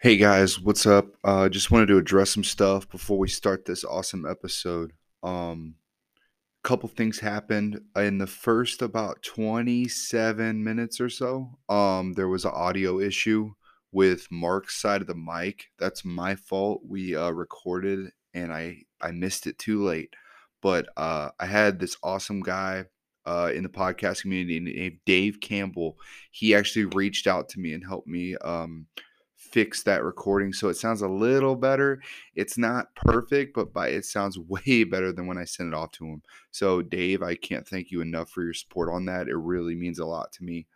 Hey guys, what's up? Uh, just wanted to address some stuff before we start this awesome episode. Um, couple things happened in the first about 27 minutes or so. Um, there was an audio issue with Mark's side of the mic. That's my fault. We uh, recorded and I I missed it too late. But uh, I had this awesome guy uh, in the podcast community named Dave Campbell. He actually reached out to me and helped me. Um, fix that recording so it sounds a little better. It's not perfect, but by it sounds way better than when I sent it off to him. So Dave, I can't thank you enough for your support on that. It really means a lot to me.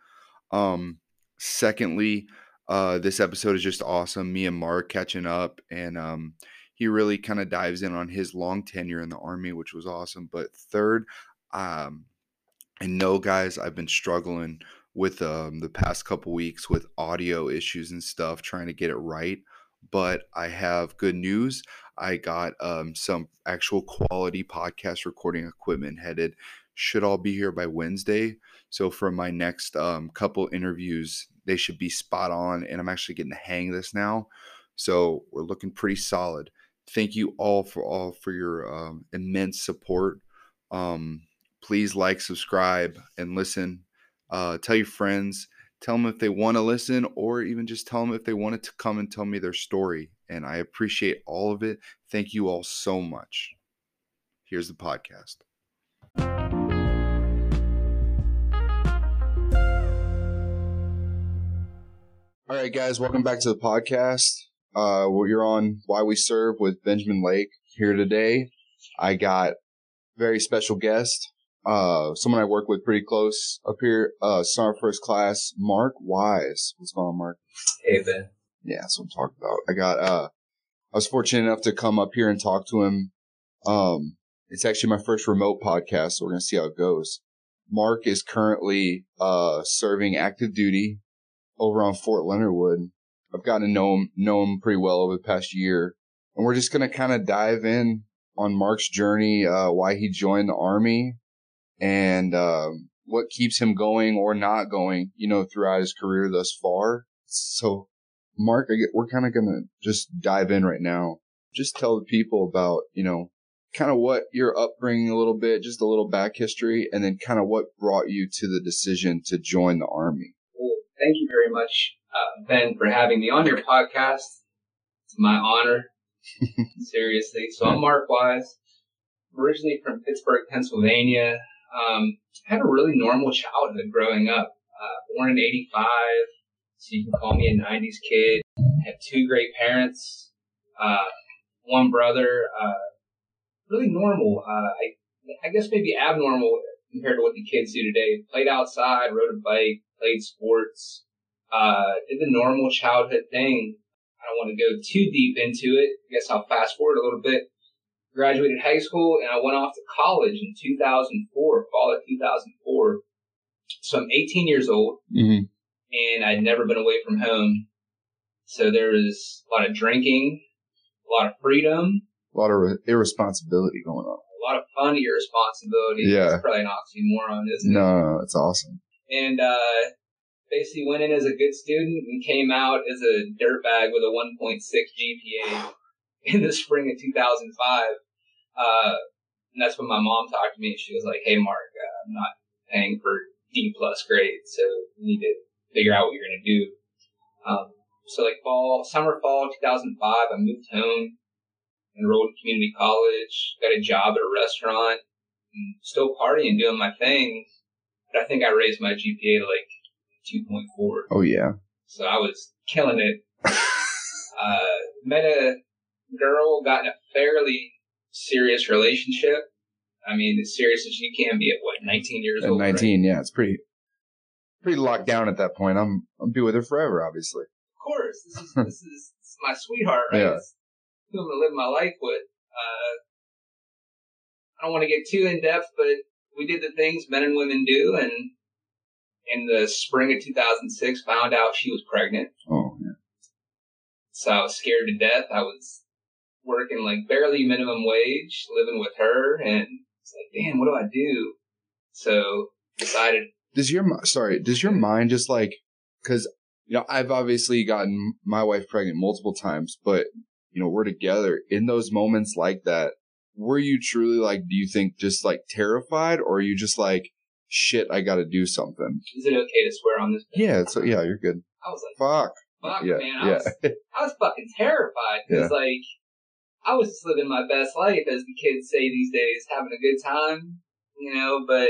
Um secondly, uh this episode is just awesome. Me and Mark catching up and um he really kind of dives in on his long tenure in the army, which was awesome. But third, um I know guys, I've been struggling with um, the past couple weeks with audio issues and stuff, trying to get it right. But I have good news. I got um, some actual quality podcast recording equipment headed. Should all be here by Wednesday. So for my next um, couple interviews, they should be spot on. And I'm actually getting the hang of this now. So we're looking pretty solid. Thank you all for all for your um, immense support. Um, please like, subscribe, and listen uh, tell your friends, tell them if they want to listen, or even just tell them if they wanted to come and tell me their story. And I appreciate all of it. Thank you all so much. Here's the podcast. All right, guys, welcome back to the podcast. Uh, you're on Why We Serve with Benjamin Lake here today. I got very special guest, uh, someone I work with pretty close up here, uh, Sergeant first class, Mark Wise. What's going on, Mark? Hey, Ben. Yeah, that's what I'm talking about. I got, uh, I was fortunate enough to come up here and talk to him. Um, it's actually my first remote podcast, so we're going to see how it goes. Mark is currently, uh, serving active duty over on Fort Leonard Wood. I've gotten to know him, know him pretty well over the past year. And we're just going to kind of dive in on Mark's journey, uh, why he joined the army, and um, what keeps him going or not going, you know, throughout his career thus far. So, Mark, we're kind of going to just dive in right now. Just tell the people about, you know, kind of what your upbringing a little bit, just a little back history, and then kind of what brought you to the decision to join the Army. Well, thank you very much, uh, Ben, for having me on your podcast. It's my honor. Seriously. So I'm Mark Wise, originally from Pittsburgh, Pennsylvania. Um, had a really normal childhood growing up. Uh, born in 85, so you can call me a 90s kid. Had two great parents, uh, one brother, uh, really normal. Uh, I, I guess maybe abnormal compared to what the kids do today. Played outside, rode a bike, played sports, uh, did the normal childhood thing. I don't want to go too deep into it. I guess I'll fast forward a little bit graduated high school and I went off to college in 2004, fall of 2004. So I'm 18 years old mm-hmm. and I'd never been away from home. So there was a lot of drinking, a lot of freedom, a lot of irresponsibility going on. A lot of fun irresponsibility. Yeah. It's probably an oxymoron, isn't it? No, no, it's awesome. And, uh, basically went in as a good student and came out as a dirtbag with a 1.6 GPA in the spring of 2005. Uh, and that's when my mom talked to me. She was like, "Hey, Mark, uh, I'm not paying for D plus grades, so you need to figure out what you're going to do." Um, so like fall, summer, fall 2005, I moved home, enrolled in community college, got a job at a restaurant, and still partying, doing my thing. But I think I raised my GPA to like 2.4. Oh yeah. So I was killing it. uh, met a girl, got in a fairly serious relationship. I mean, as serious as you can be at what, 19 years at old? 19, right? yeah, it's pretty, pretty locked down at that point. I'm, I'm be with her forever, obviously. Of course, this is this is, this is my sweetheart, right? Yeah. who I'm gonna live my life with. Uh, I don't want to get too in depth, but we did the things men and women do, and in the spring of 2006, found out she was pregnant. Oh, yeah. So I was scared to death. I was working like barely minimum wage, living with her, and it's like, damn, what do I do? So decided. Does your sorry? Does your mind just like because you know, I've obviously gotten my wife pregnant multiple times, but you know, we're together in those moments like that. Were you truly like, do you think just like terrified or are you just like, shit, I got to do something? Is it okay to swear on this? Yeah. So yeah, you're good. I was like, Fuck. fuck, Yeah. man. I yeah. was, I was fucking terrified because like I was just living my best life, as the kids say these days, having a good time, you know. But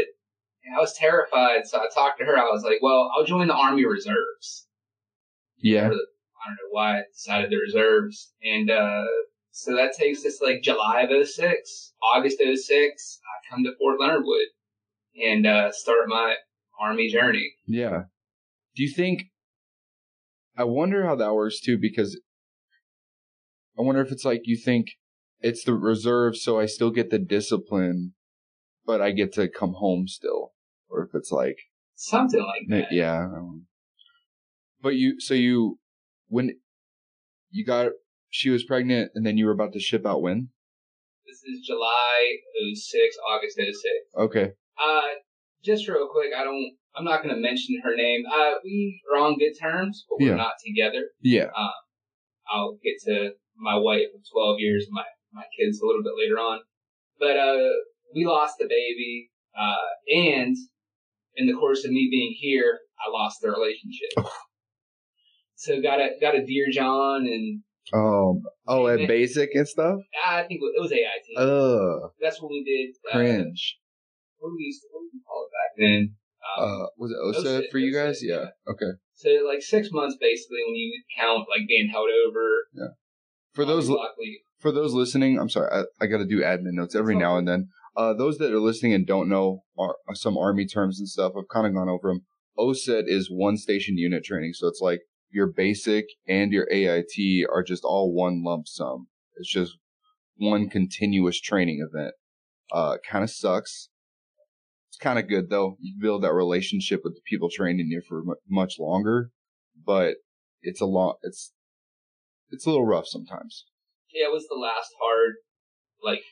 I was terrified, so I talked to her. I was like, "Well, I'll join the Army Reserves." yeah. I don't know why I decided the reserves, and uh, so that takes us like July of 06, August of 06. I come to Fort Leonard Wood and uh, start my Army journey. Yeah. Do you think? I wonder how that works too, because I wonder if it's like you think it's the reserve, so I still get the discipline, but I get to come home still, or if it's like, Something like that. yeah. I don't know. But you, so you, when you got, she was pregnant, and then you were about to ship out when? This is July 06, August 06. Okay. Uh, just real quick, I don't. I'm not going to mention her name. Uh, we are on good terms, but we're Yeah. not together. Yeah. Um, I'll get to my wife of 12 years, my my kids a little bit later on. But uh, we lost the baby, uh, and in the course of me being here, I lost the relationship. so got a got a dear John, and Um. Oh, at Yeah. basic and stuff. I think it was AIT. Ugh. That's what we did. Uh, Cringe. what did we used to, what we call it back then? Um, Uh, was it OSUT OSUT, for you OSUT, guys? Yeah. Okay. So like six months basically when you count like being held over. For those for those listening, I'm sorry, I, I got to do admin notes every now and then. Uh, those that are listening and don't know are, are some army terms and stuff, I've kind of gone over them. OSUT is one station unit training, so it's like your basic and your AIT are just all one lump sum. It's just one continuous training event. Uh, kind of sucks. It's kind of good though. You build that relationship with the people training you for mu- much longer, but it's a lot. It's it's a little rough sometimes. yeah, it was the last hard like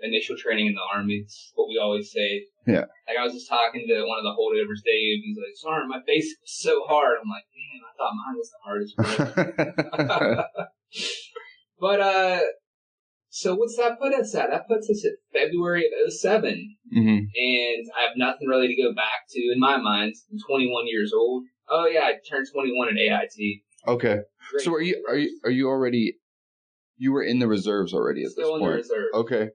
initial training in the army. It's what we always say. Yeah. Like I was just talking to one of the holdovers, Dave. And he's like, "Sorry, my basic was so hard." I'm like, "Man, I thought mine was the hardest." but uh, so what's that put us at? That puts us at February of 07. hmm and I have nothing really to go back to in my mind. I'm 21 years old. Oh yeah, I turned 21 at AIT. Okay. Great. So are you are you are you already you were in the reserves already at Still in this the point? reserve. Okay.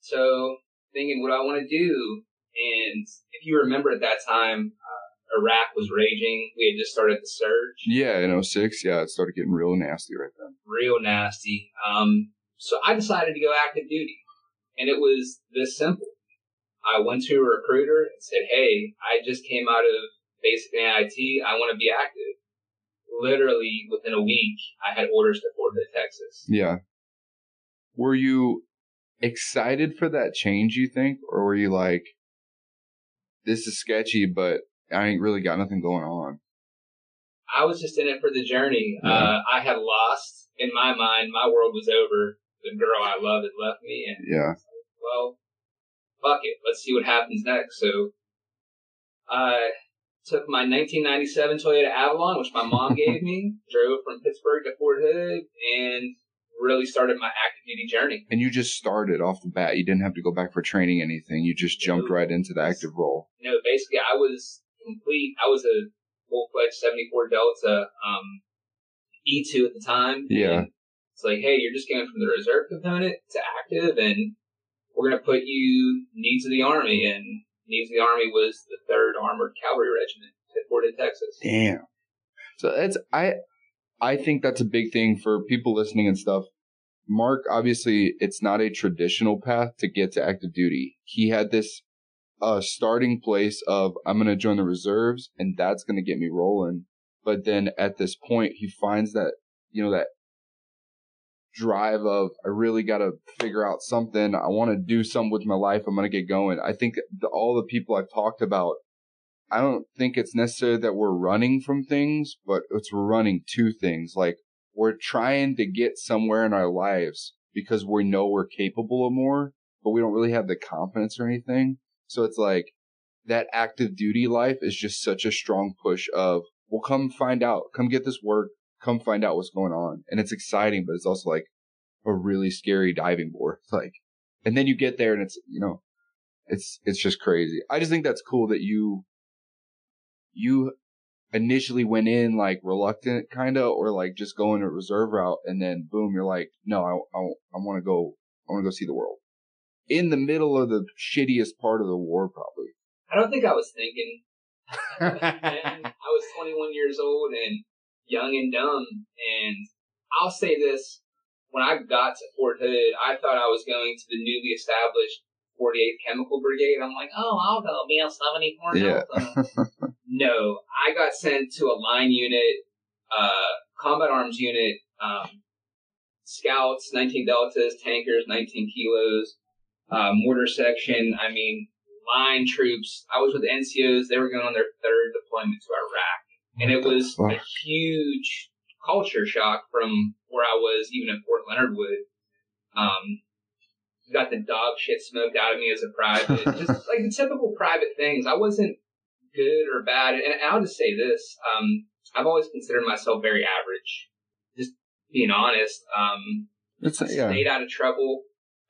So thinking what I want to do, and if you remember at that time, uh, Iraq was raging. We had just started the surge, Yeah, in 06, yeah, it started getting real nasty right then. real nasty. Um, so I decided to go active duty, and it was this simple. I went to a recruiter and said, "Hey, I just came out of basic AIT. I want to be active." Literally within a week, I had orders to Fort Hood, Texas. Yeah. Were you excited for that change, you think? Or were you like, this is sketchy, but I ain't really got nothing going on? I was just in it for the journey. Yeah. Uh, I had lost in my mind. My world was over. The girl I loved had left me, and Yeah. well, fuck it. Let's see what happens next. So, I took my 1997 Toyota Avalon, which my mom gave me, drove from Pittsburgh to Fort Hood, and really started my active duty journey. And you just started off the bat. You didn't have to go back for training anything. You just jumped right into the active role. You know, basically, I was complete. I was a full fledged 74 Delta um, E2 at the time. Yeah. It's like, hey, you're just going from the reserve component to active, and we're going to put you needs of the Army. And the Army was the 3rd Armored Cavalry Regiment Fort Hood, Texas. Damn. So that's I I think that's a big thing for people listening and stuff. Mark, obviously, it's not a traditional path to get to active duty. He had this uh starting place of I'm gonna join the reserves and that's gonna get me rolling. But then at this point he finds that you know that drive of I really gotta figure out something. I wanna do something with my life. I'm gonna get going. I think the, all the people I've talked about I don't think it's necessary that we're running from things, but it's we're running to things. Like we're trying to get somewhere in our lives because we know we're capable of more, but we don't really have the confidence or anything. So it's like that active duty life is just such a strong push of well, come find out. Come get this work. Come find out what's going on. And it's exciting, but it's also like a really scary diving board. Like, and then you get there and it's, you know, it's, it's just crazy. I just think that's cool that you, you initially went in like reluctant kind of, or like just going a reserve route. And then boom, you're like, no, I, I, I want to go, I want to go see the world in the middle of the shittiest part of the war, probably. I don't think I was thinking. I was 21 years old and young and dumb. And I'll say this: when I got to Fort Hood, I thought I was going to the newly established 48th Chemical Brigade. I'm like, oh, I'll go BL 74. Yeah. no, I got sent to a line unit, uh, combat arms unit, um, scouts, 19 deltas, tankers, 19 kilos, uh, mortar section. I mean, line troops. I was with NCOs. They were going on their third deployment to Iraq. And it was a huge culture shock from where I was, even at Fort Leonard Wood. Um, got the dog shit smoked out of me as a private. just like the typical private things. I wasn't good or bad. And I'll just say this. Um, I've always considered myself very average. Just being honest. Um, it's, yeah. stayed out of trouble.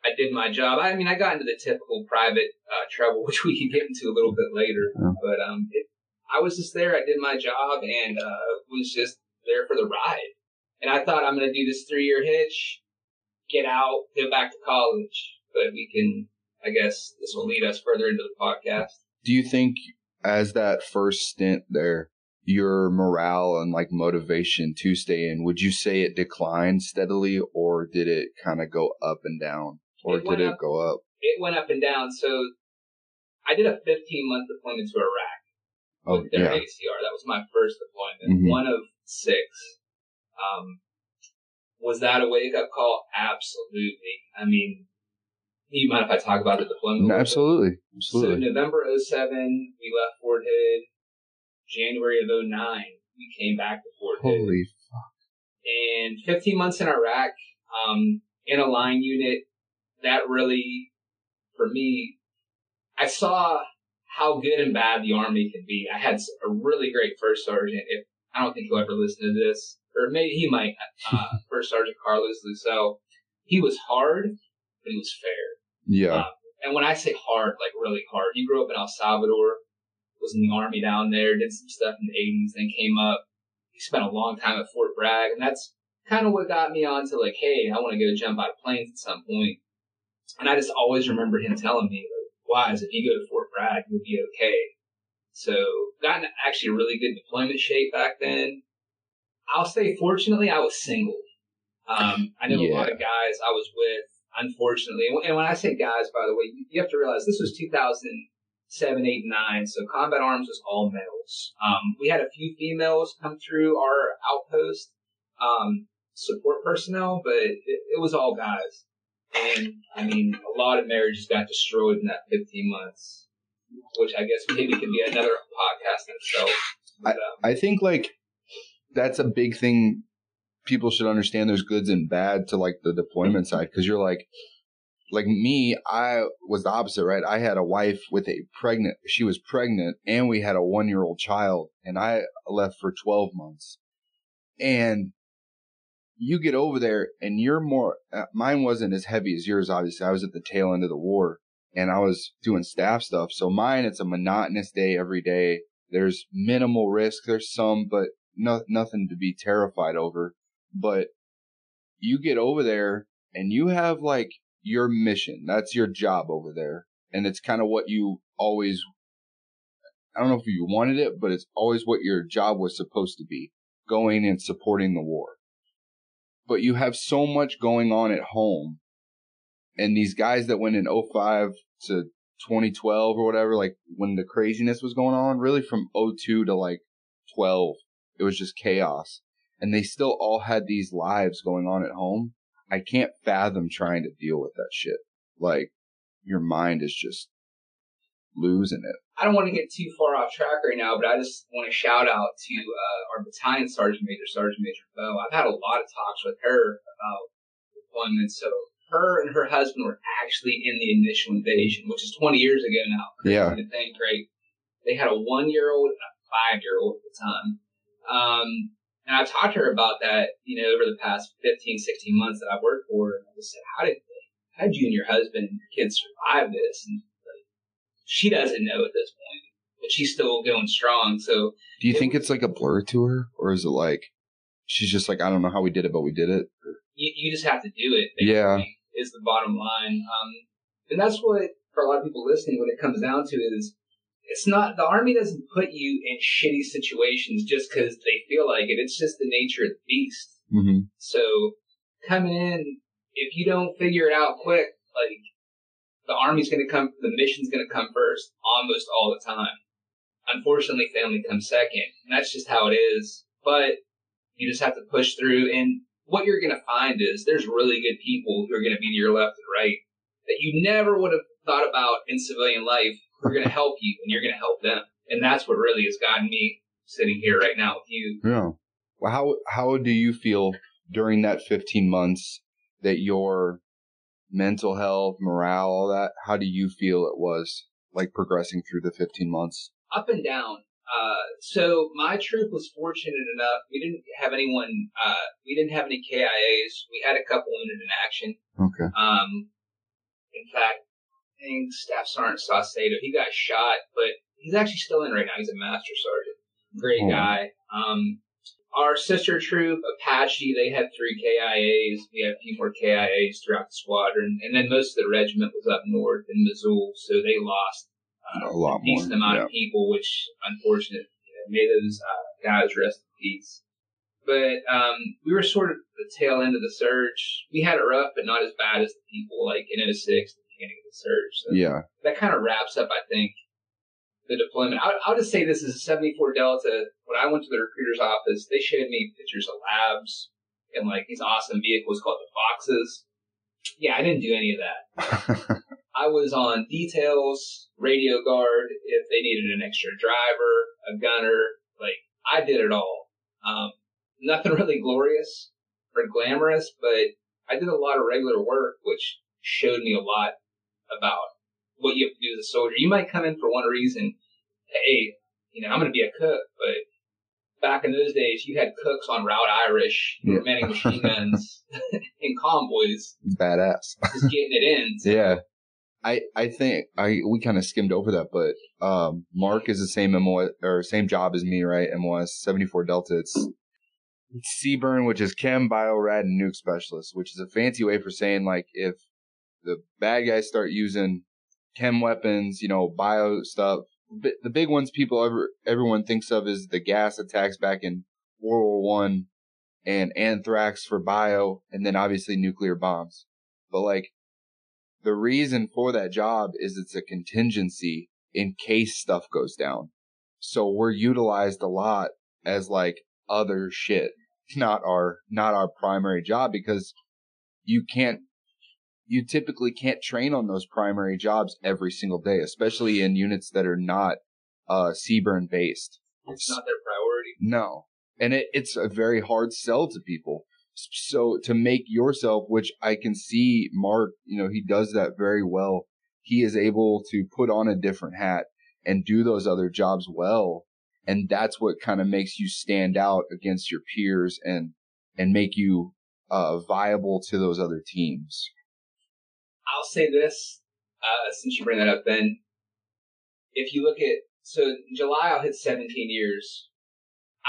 I did my job. I mean, I got into the typical private uh, trouble, which we can get into a little bit later. Yeah. But um, it, I was just there. I did my job and uh, was just there for the ride. And I thought I'm going to do this three year hitch, get out, go back to college. But we can, I guess, this will lead us further into the podcast. Do you think, as that first stint there, your morale and like motivation to stay in, would you say it declined steadily or did it kind of go up and down? Or it did it up, go up? It went up and down. So I did a 15 month deployment to Iraq oh, with their yeah. ACR. That was my first deployment, mm-hmm. one of six. Um, was that a wake up call? Absolutely. I mean, you mind if I talk about the deployment? No, absolutely. Absolutely. So November 07, we left Fort Hood. January of 09, we came back to Fort Hood. Holy fuck. And 15 months in Iraq, um, in a line unit, that really, for me, I saw how good and bad the Army can be. I had a really great first sergeant. If I don't think he'll ever listen to this, or maybe he might. Uh, first Sergeant Carlos Lucel. He was hard, but he was fair. Yeah. Uh, and when I say hard, like really hard, he grew up in El Salvador, was in the army down there, did some stuff in the 80s, then came up. He spent a long time at Fort Bragg, and that's kind of what got me on to like, hey, I want to go jump out of planes at some point. And I just always remember him telling me, Wise, if you go to Fort Bragg, you'll be okay. So got in actually a really good deployment shape back then. I'll say, fortunately, I was single. Um, I know yeah. a lot of guys I was with, unfortunately. And when I say guys, by the way, you have to realize this was 2007, 8, 9. So combat arms was all males. Um, we had a few females come through our outpost, um, support personnel, but it, it was all guys. And I mean, a lot of marriages got destroyed in that 15 months, which I guess maybe could be another podcast in itself. But, um, I, I think like that's a big thing people should understand there's goods and bad to like the deployment side because you're like like me i was the opposite right i had a wife with a pregnant she was pregnant and we had a one year old child and i left for 12 months and you get over there and you're more, uh, mine wasn't as heavy as yours, obviously. I was at the tail end of the war and I was doing staff stuff. So mine, it's a monotonous day every day. There's minimal risk. There's some, but no, nothing to be terrified over. But you get over there and you have like your mission. That's your job over there. And it's kind of what you always, I don't know if you wanted it, but it's always what your job was supposed to be going and supporting the war but you have so much going on at home. And these guys that went in 05 to 2012 or whatever, like when the craziness was going on, really from 02 to like 12, it was just chaos. And they still all had these lives going on at home. I can't fathom trying to deal with that shit. Like, your mind is just losing it. I don't want to get too far off track right now, but I just want to shout out to uh, our battalion sergeant major, Sergeant Major Bo. I've had a lot of talks with her about deployment. So her and her husband were actually in the initial invasion, which is 20 years ago now. Yeah. To think, right? They had a one year old and a five year old at the time. Um, and I've talked to her about that, you know, over the past 15, 16 months that I've worked for her. And I just said, how did, how did you and your husband and your kids survive this? And she doesn't know at this point, but she's still going strong. So Do you think it's like a blur to her, or is it like she's just like I don't know how we did it, but we did it? you, you just have to do it. Yeah. Is the bottom line. Um, and that's what, for a lot of people listening, when it comes down to is it's not, the army doesn't put you in shitty situations just because they feel like it. It's just the nature of the beast. Mm-hmm. So coming in, if you don't figure it out quick, like the army's going to come, the mission's going to come first almost all the time. Unfortunately, family comes second, and that's just how it is. But you just have to push through. And what you're going to find is there's really good people who are going to be to your left and right that you never would have thought about in civilian life who are going to help you, and you're going to help them. And that's what really has gotten me sitting here right now with you. Yeah. Well, how how do you feel during that 15 months that your mental health, morale, all that? How do you feel it was like progressing through the 15 months? up and down. Uh, so my troop was fortunate enough. We didn't have anyone. Uh, we didn't have any KIAs. We had a couple wounded in action. Okay. Um, in fact, I think Staff Sergeant Saucedo, he got shot, but he's actually still in right now. He's a master sergeant. Great Oh. guy. Um, our sister troop, Apache, they had three KIAs. We had a few more KIAs throughout the squadron, and then most of the regiment was up north in Mosul, so they lost uh, A lot decent more, amount yeah. of people, which unfortunate. You know, may those uh, guys rest in peace. But um, we were sort of the tail end of the surge. We had it rough, but not as bad as the people like in 06, the beginning of the surge. So Yeah. that kind of wraps up, I think, the deployment. I, I'll just say this is a 74 Delta. When I went to the recruiter's office, they showed me pictures of labs and like these awesome vehicles called the Foxes. Yeah, I didn't do any of that. I was on details, radio guard, if they needed an extra driver, a gunner, like I did it all. Um, nothing really glorious or glamorous, but I did a lot of regular work, which showed me a lot about what you have to do as a soldier. You might come in for one reason, hey, you know, I'm going to be a cook, but back in those days, you had cooks on Route Irish, who were Yeah. manning machine guns in convoys, badass. just getting it in. So Yeah. I, I think I we kind of skimmed over that, but um, Mark is the same MOS or same job as me, right? MOS 74 Delta. It's CBRN, which is Chem, Bio, Rad, and Nuke Specialist, which is a fancy way for saying like if the bad guys start using chem weapons, you know, bio stuff. The big ones people ever everyone thinks of is the gas attacks back in World War One and anthrax for bio, and then obviously nuclear bombs. But like the reason for that job is it's a contingency in case stuff goes down. So we're utilized a lot as like other shit, not our, not our primary job because you can't, you typically can't train on those primary jobs every single day, especially in units that are not, uh, CBRN based. it's not their priority. No. And it, it's a very hard sell to people. So to make yourself, which I can see Mark, you know, he does that very well. He is able to put on a different hat and do those other jobs well. And that's what kind of makes you stand out against your peers and, and make you, uh, viable to those other teams. I'll say this, uh, since you bring that up, Ben. If you look at, so July I'll hit 17 years.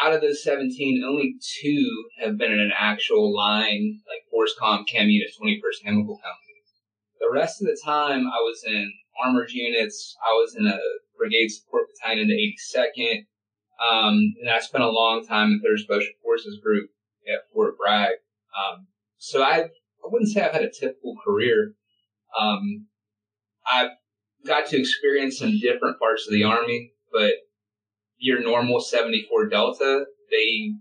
Out of those 17, only two have been in an actual line, like FORSCOM Chem Unit 21st Chemical Company. The rest of the time I was in armored units, I was in a brigade support battalion in the 82nd, um, and I spent a long time in 3rd Special Forces Group at Fort Bragg. Um, so I, I wouldn't say I've had a typical career. Um, I've got to experience some different parts of the army, but your normal 74 Delta, they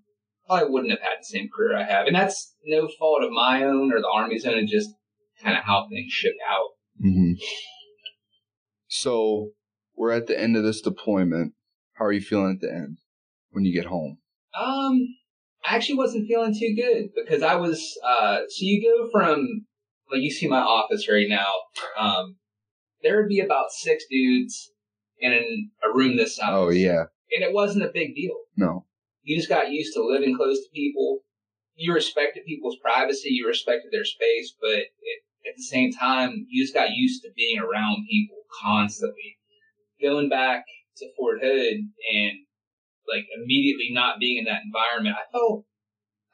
probably wouldn't have had the same career I have. And that's no fault of my own or the Army's own, it's just kind of how things shook out. Mm-hmm. So we're at the end of this deployment. How are you feeling at the end when you get home? Um, I actually wasn't feeling too good because I was, uh, so you go from, like you see my office right now, um, there would be about six dudes in an, a room this size. Oh yeah. And it wasn't a big deal. No. you just got used to living close to people. You respected people's privacy, you respected their space, but it, at the same time, you just got used to being around people constantly. Going back to Fort Hood and like immediately not being in that environment, I felt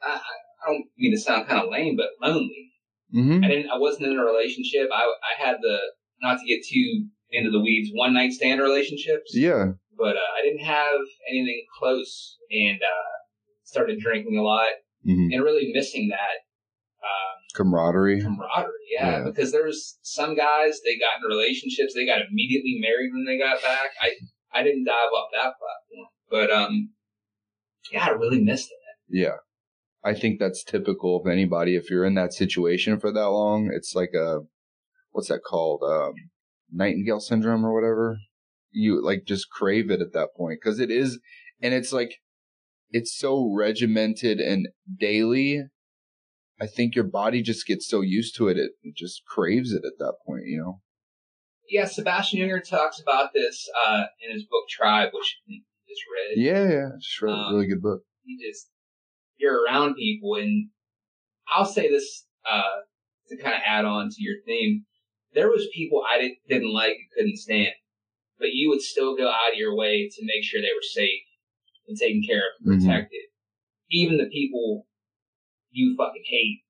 I, I don't mean to sound kind of lame, but lonely. Mm-hmm. I didn't. I wasn't in a relationship. I I had the not to get too into the weeds, one night stand relationships. Yeah. But uh, I didn't have anything close, and uh, started drinking a lot, Mm-hmm. and really missing that um, Camaraderie. camaraderie. Yeah, Yeah. because there's some guys they got in relationships, they got immediately married when they got back. I I didn't dive off that platform, but um, yeah, I really missed it. Yeah. I think that's typical of anybody. If you're in that situation for that long, it's like a, what's that called? Um, Nightingale syndrome or whatever. You like just crave it at that point. Cause it is, and it's like, it's so regimented and daily. I think your body just gets so used to it, it just craves it at that point, you know? Yeah, Sebastian Junger talks about this uh, in his book Tribe, which you just read. Yeah, yeah. A Um, really good book. He just you're around people and I'll say this uh to kind of add on to your theme. There was people I didn't didn't like and couldn't stand, but you would still go out of your way to make sure they were safe and taken care of and Mhm. protected. Even the people you fucking hate,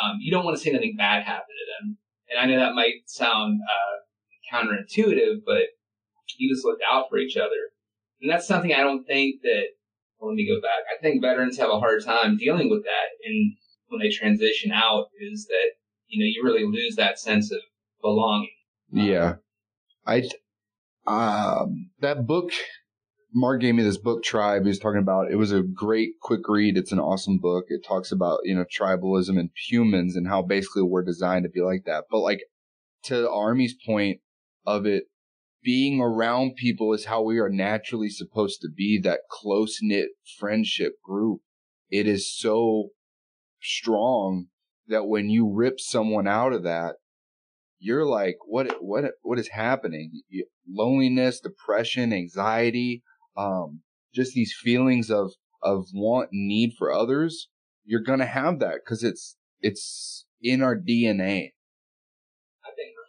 um, you don't want to see anything bad happen to them. And I know that might sound uh, counterintuitive, but you just looked out for each other. And that's something I don't think that let me go back. I think veterans have a hard time dealing with that, and when they transition out, is that you know you really lose that sense of belonging. Yeah. I, um, that book, Mark gave me this book, Tribe. He was talking about, it was a great quick read. It's an awesome book. It talks about, you know, tribalism and humans and how basically we're designed to be like that. But like to Army's point of it, being around people is how we are naturally supposed to be, that close knit friendship group. It is so strong that when you rip someone out of that, you're like, what, what, what is happening? Loneliness, depression, anxiety, um, just these feelings of, of want and need for others. You're going to have that because it's, it's in our DNA.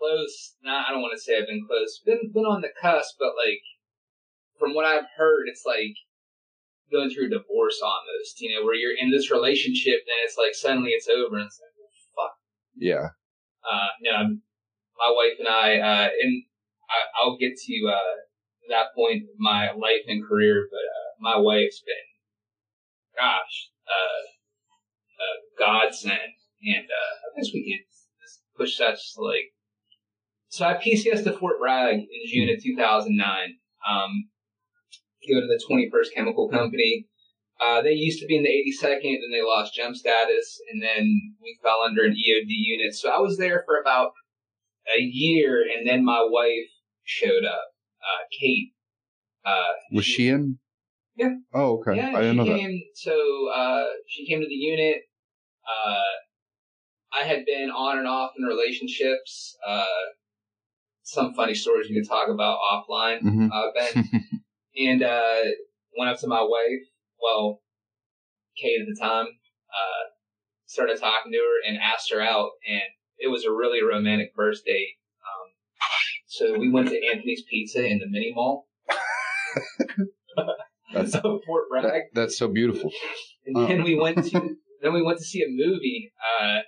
Close. Nah, I don't want to say I've been close. Been been on the cusp, but like from what I've heard, it's like going through a divorce almost. You know, where you're in this relationship, then it's like suddenly it's over, and it's like, well, fuck. Yeah. uh, no, I'm- my wife and I, uh, and I, I'll get to uh, that point of my life and career, but uh, my wife's been, gosh, uh, uh, godsend, and uh, I guess we could push that to like. So I PCS to Fort Bragg in June of 2009. Um, go to the 21st Chemical Company. Uh, they used to be in the 82nd, then they lost jump status, and then we fell under an EOD unit. So I was there for about a year, and then my wife showed up, uh, Kate. Uh, Was she in? Yeah. Oh, okay. yeah, I didn't she know that. came. So uh, she came to the unit. Uh, I had been on and off in relationships. Some funny stories we could talk about offline, Mhm. uh, Ben. and uh, went up to my wife. Well, Kate at the time. Uh, started talking to her and asked her out, and it was a really romantic first date. Um, so we went to Anthony's Pizza in the mini mall. That's- of Fort Bragg. That- that's so beautiful. And then we went to then we went to see a movie uh,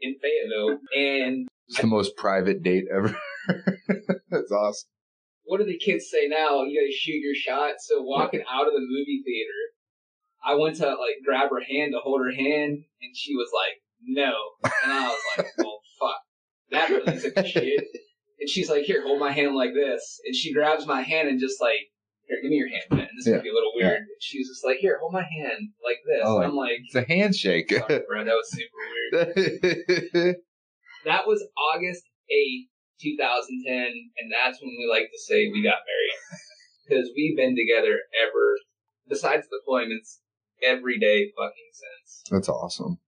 in Fayetteville. And It's the most private date ever. that's awesome. what do the kids say now? You got to shoot your shot. So walking out of the movie theater, I went to like grab her hand to hold her hand, and she was like, "No," and I was like, "Well, fuck, that really took a shit." And she's like, "Here, hold my hand like this," and she grabs my hand and just like. Here, give me your hand, man. This Yeah. might be a little weird. She was just like, "Here, hold my hand like this." Oh, I'm like, It's a handshake. "Sorry, bro, that was super weird." That was August 8th, 2010, and that's when we like to say we got married. Because we've been together ever, besides deployments, every day fucking since. That's awesome.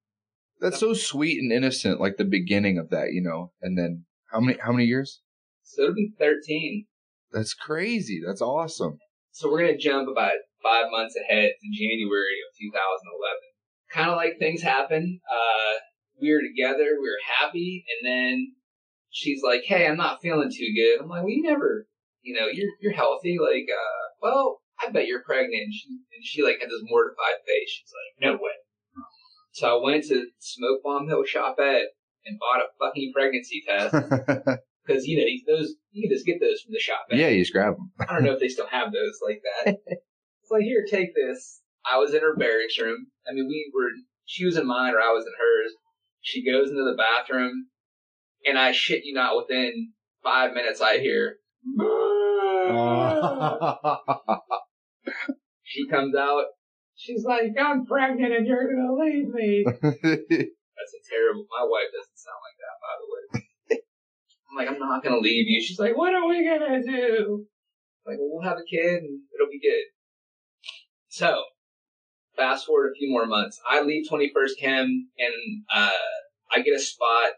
That's so sweet and innocent, like the beginning of that, you know. And then how many how many years? So it'll be 13. That's crazy. That's awesome. So we're gonna jump about five months ahead to January of 2011. Kind of like things happen. Uh, we were together, we were happy, and then she's like, "Hey, I'm not feeling too good." I'm like, "Well, you never, you know, you're you're healthy. Like, uh, well, I bet you're pregnant." And she, and she like had this mortified face. She's like, "No way." So I went to Smoke Bomb Hill Shopette and bought a fucking pregnancy test because you know those you can just get those from the shop. yeah, you just grab them. I don't know if they still have those like that. it's like here, take this. I was in her barracks room. I mean, we were she was in mine or I was in hers. She goes into the bathroom, and I shit you not, within five minutes I hear. She comes out. She's like, I'm pregnant and you're gonna leave me. That's a terrible. My wife doesn't sound like that, by the way. I'm like, I'm not gonna leave you. She's like, what are we gonna do? I'm like, well, we'll have a kid and it'll be good. So, fast forward a few more months. I leave 21st Chem and uh, I get a spot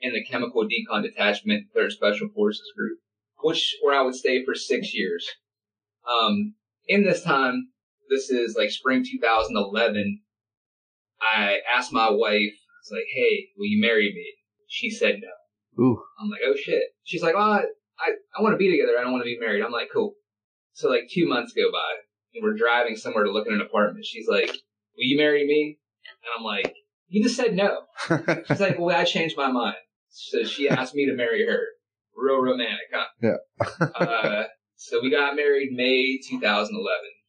in the Chemical Decon Detachment, Third Special Forces Group, which where I would stay for six years. Um, in this time, this is like spring 2011. I asked my wife, I was like, "Hey, will you marry me?" She said no. Ooh. I'm like, "Oh shit." She's like, "Oh, I I, I want to be together. I don't want to be married." I'm like, "Cool." So like two months go by, and we're driving somewhere to look at an apartment. She's like, "Will you marry me?" And I'm like, "You just said no." She's like, "Well, I changed my mind." So she asked me to marry her. Real romantic, huh? Yeah. uh, so we got married May 2011,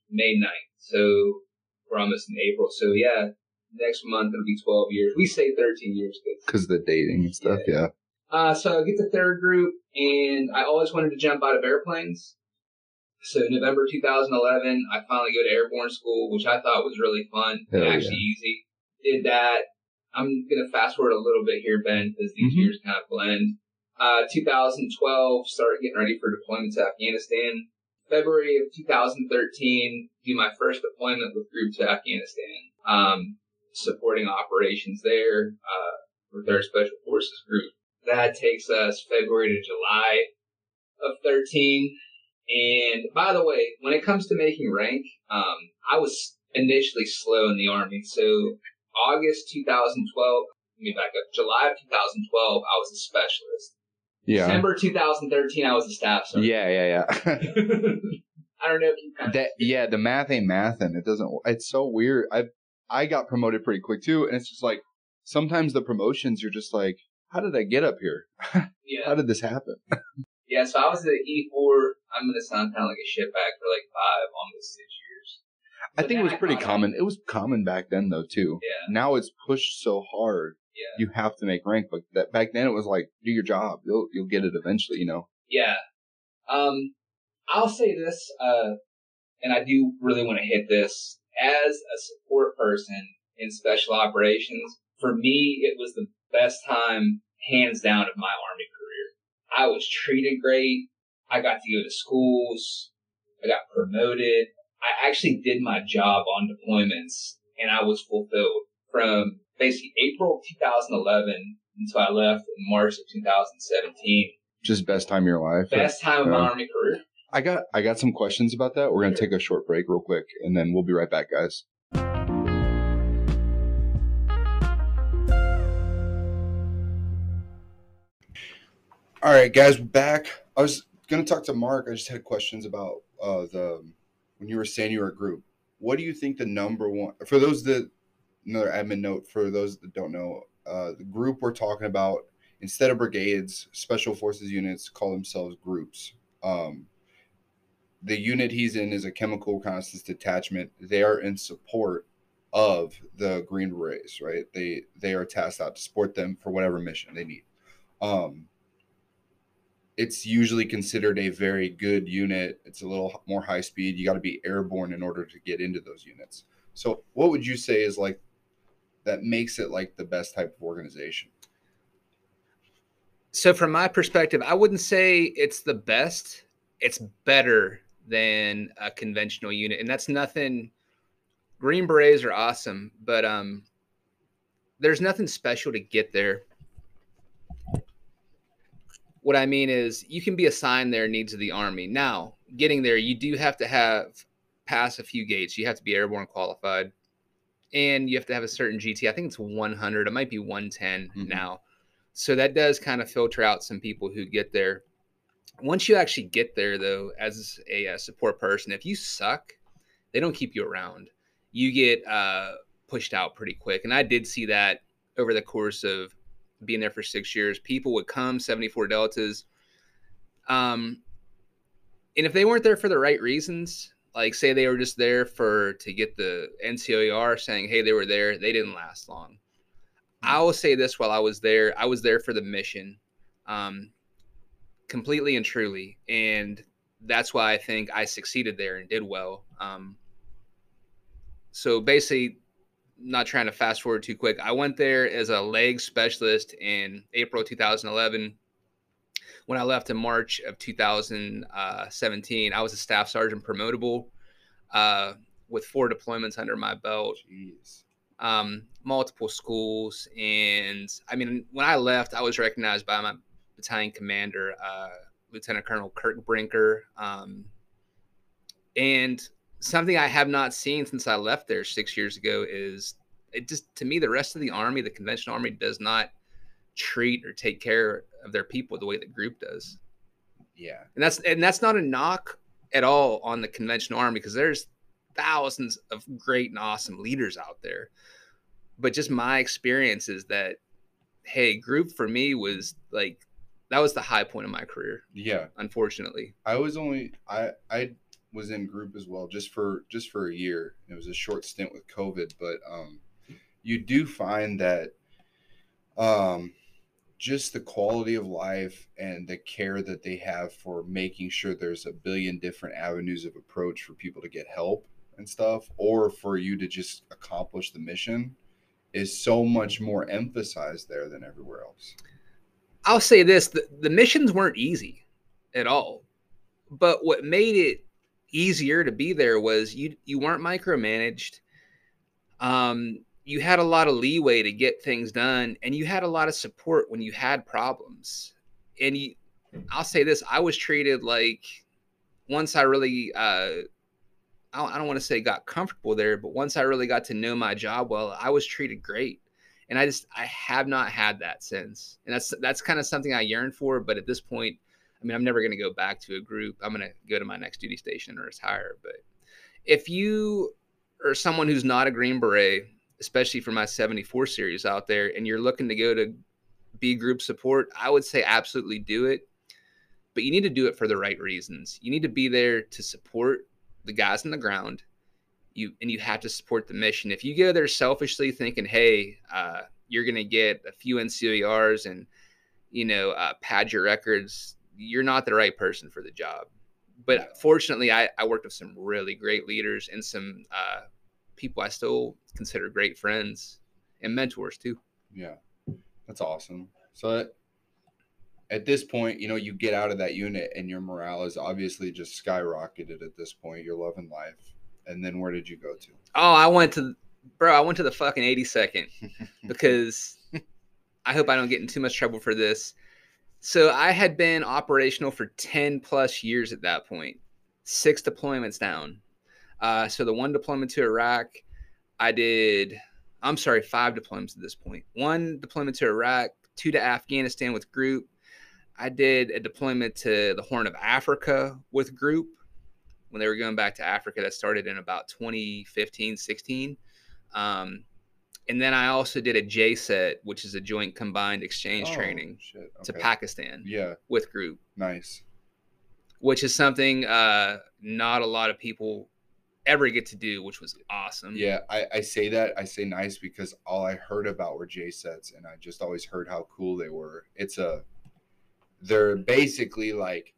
May 9th. So we're almost in April. So yeah, next month it'll be 12 years. We say 13 years because the dating and stuff, yeah. uh, so I get the third group, and I always wanted to jump out of airplanes. So November 2011, I finally go to airborne school, which I thought was really fun and Hell actually easy. Did that. I'm gonna fast forward a little bit here, Ben, because these Mhm. years kind of blend. Uh, 2012, started getting ready for deployment to Afghanistan. February of 2013, do my first deployment with group to Afghanistan. Um, supporting operations there, uh, with our special forces group. That takes us February to July of 13. And by the way, when it comes to making rank, um, I was initially slow in the army. So August 2012, let me back up. July of 2012, I was a specialist. Yeah. December 2013, I was a staff sergeant. Yeah, yeah, yeah. I don't know if you kind of yeah, the math ain't math and it doesn't it's so weird. I I got promoted pretty quick too, and it's just like sometimes the promotions you're just like, how did I get up here? yeah. How did this happen? Yeah, so I was at E4. I'm going to sound kind of like a shitbag for like five, almost six years. I think it was pretty common. It was common back then though too. Yeah, Now it's pushed so hard. yeah. You have to make rank, but that back then it was like, do your job. You'll you'll get it eventually. You know. Yeah. Um, I'll say this, uh, and I do really want to hit this. As a support person in special operations, for me, it was the best time, hands down, of my Army career. I was treated great. I got to go to schools. I got promoted. I actually did my job on deployments and I was fulfilled from basically April 2011 until I left in March of 2017 Just best time of your life. best time of my army career. I got I got some questions about that. We're gonna Sure. take a short break real quick, and then we'll be right back, guys. All right, guys, we're back. I was gonna talk to Mark. I just had questions about uh, the when you were saying you were a group. What do you think the number one for those that another admin note for those that don't know uh, the group we're talking about instead of brigades, special forces units call themselves groups. Um, the unit he's in is a chemical reconnaissance detachment. They are in support of the Green Berets, right? They they are tasked out to support them for whatever mission they need. Um, it's usually considered a very good unit. It's a little more high speed. You got to be airborne in order to get into those units. So, what would you say is like that makes it like the best type of organization? So, from my perspective, I wouldn't say it's the best. It's better than a conventional unit, and that's nothing. Green Berets are awesome, but um, there's nothing special to get there. What I mean is, you can be assigned their needs of the army. Now, getting there, you do have to have pass a few gates. You have to be airborne qualified, and you have to have a certain GT. I think it's 100. It might be 110 Mhm. now. So that does kind of filter out some people who get there. Once you actually get there, though, as a, uh support person, if you suck, they don't keep you around. You get uh, pushed out pretty quick, and I did see that over the course of being there for six years. People would come 74 deltas, um, and if they weren't there for the right reasons, like say they were just there for to get the NCOER saying, hey, they were there, they didn't last long. I will say this while I was there, I was there for the mission, um, completely and truly, and that's why I think I succeeded there and did well. Um, so basically, not trying to fast forward too quick, I went there as a leg specialist in April 2011. When I left in March of 2017, I was a staff sergeant promotable uh, with four deployments under my belt Jeez. um, multiple schools. And I mean, when I left, I was recognized by my battalion commander, uh, Lieutenant Colonel Kirk Brinker. Um, and something I have not seen since I left there six years ago is it just, to me, the rest of the Army, the conventional Army, does not treat or take care of their people the way the group does. Yeah. And that's and that's not a knock at all on the conventional army because there's thousands of great and awesome leaders out there. But just my experience is that hey, group for me was like that was the high point of my career, Yeah. unfortunately. I was only I I was in group as well just for just for a year. It was a short stint with COVID, but um you do find that um just the quality of life and the care that they have for making sure there's a billion different avenues of approach for people to get help and stuff or for you to just accomplish the mission is so much more emphasized there than everywhere else. I'll say this the, the missions weren't easy at all. But what made it easier to be there was you you weren't micromanaged. Um, you had a lot of leeway to get things done, and you had a lot of support when you had problems. And you, I'll say this: I was treated like once I really, uh, I don't, want to say got comfortable there, but once I really got to know my job well, I was treated great and I just I have not had that since, and that's that's kind of something I yearn for. But at this point, I mean, I'm never going to go back to a group. I'm going to go to my next duty station or retire. But if you are someone who's not a Green Beret, especially for my 74 series out there, and you're looking to go to B group support, I would say absolutely do it. But you need to do it for the right reasons. You need to be there to support the guys on the ground you and you have to support the mission. If you go there selfishly thinking, "Hey, uh, you're going to get a few NCOERs and you know uh, pad your records," you're not the right person for the job. But fortunately, I, I worked with some really great leaders and some uh, people I still consider great friends and mentors too. Yeah, that's awesome. So at, at this point, you know, you get out of that unit and your morale is obviously just skyrocketed at this point. You're loving life. And then where did you go to? Oh, I went to, bro, I went to the fucking 82nd because I hope I don't get in too much trouble for this. So I had been operational for 10 plus years at that point, six deployments down. Uh, so the one deployment to Iraq, I did, I'm sorry, five deployments at this point. One deployment to Iraq, two to Afghanistan with group. I did a deployment to the Horn of Africa with group when they were going back to Africa. That started in about 2015, 16. Um, and then I also did a JCET, which is a joint combined exchange Oh, training shit. to. Pakistan Yeah, with group, nice. which is something uh, not a lot of people ever get to do, which was awesome. Yeah, I, I say that. I say nice because all I heard about were JCETs, and I just always heard how cool they were. It's a, they're basically like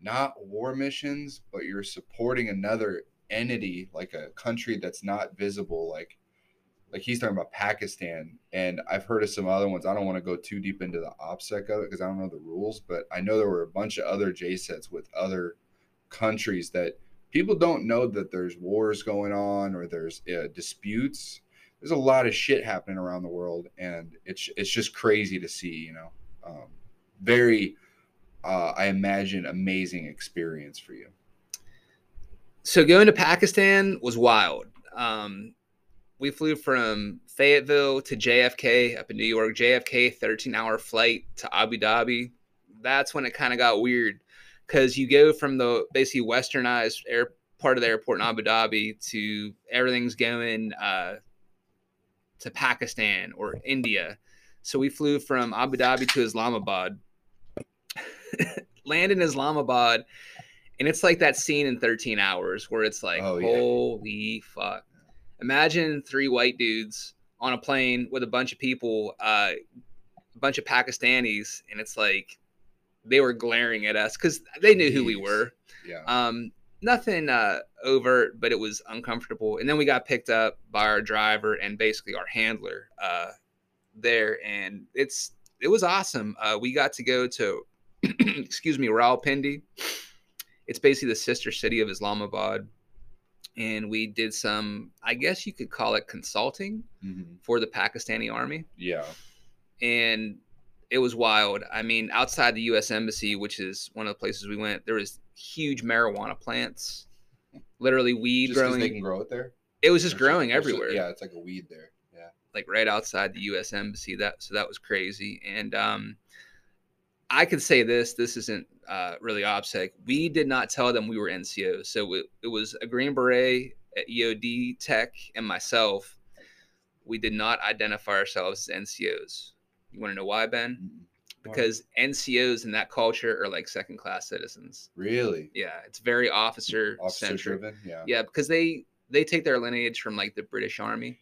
not war missions, but you're supporting another entity, like a country that's not visible. Like, like he's talking about Pakistan, and I've heard of some other ones. I don't want to go too deep into the OPSEC of it because I don't know the rules, but I know there were a bunch of other JCETs with other countries that people don't know that there's wars going on or there's uh, disputes. There's a lot of shit happening around the world, and it's it's just crazy to see. You know, um, very, uh, I imagine, amazing experience for you. so going to Pakistan was wild. Um, we flew from Fayetteville to JFK up in New York. JFK, 13 hour flight to Abu Dhabi. That's when it kind of got weird because you go from the basically westernized air part of the airport in Abu Dhabi to everything's going uh, to Pakistan or India. So we flew from Abu Dhabi to Islamabad, land in Islamabad, and it's like that scene in 13 hours where it's like, Oh, yeah. holy fuck. Imagine three white dudes on a plane with a bunch of people, uh, a bunch of Pakistanis, and it's like they were glaring at us because they knew who we were. Yeah. Um, nothing uh, overt, but it was uncomfortable. And then we got picked up by our driver and basically our handler uh, there, and it's it was awesome. Uh, we got to go to, excuse me, Rawalpindi. It's basically the sister city of Islamabad, and we did some, I guess you could call it consulting Mhm. for the Pakistani army Yeah. and it was wild. I mean, outside the U.S. embassy, which is one of the places we went, there was huge marijuana plants, literally weed Just growing. they can grow it there. it was just so- growing so- everywhere, yeah, it's like a weed there. Yeah. like right outside the U.S. embassy. That so that was crazy. And um, I could say this: this isn't uh, really OPSEC. We did not tell them we were NCOs, so it, it was a Green Beret at EOD Tech and myself. We did not identify ourselves as NCOs. You want to know why, Ben? Why? because NCOs in that culture are like second class citizens. really Yeah, it's very officer officer centric. driven. Yeah. Yeah, because they they take their lineage from like the British Army.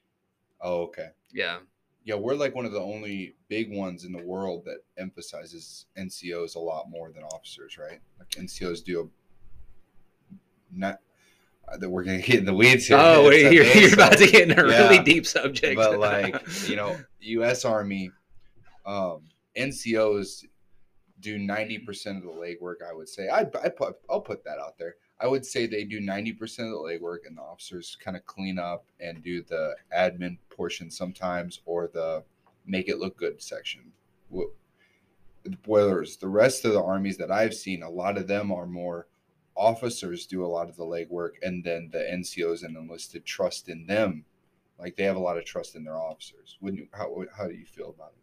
Oh, okay. Yeah, Yeah, we're like one of the only big ones in the world that emphasizes NCOs a lot more than officers, right? Like NCOs do a not uh, that we're gonna get in the weeds here. Oh, It's you're, you're about to get in a really deep subject. but like you know, U.S. Army, um, NCOs do ninety percent of the legwork. I would say I I put I'll put that out there. I would say they do ninety percent of the legwork, and the officers kind of clean up and do the admin portion sometimes, or the make it look good section. Wh- Whereas the rest of the armies that I've seen, a lot of them are more officers do a lot of the legwork, and then the NCOs and enlisted trust in them like they have a lot of trust in their officers. Wouldn't you? How how do you feel about it?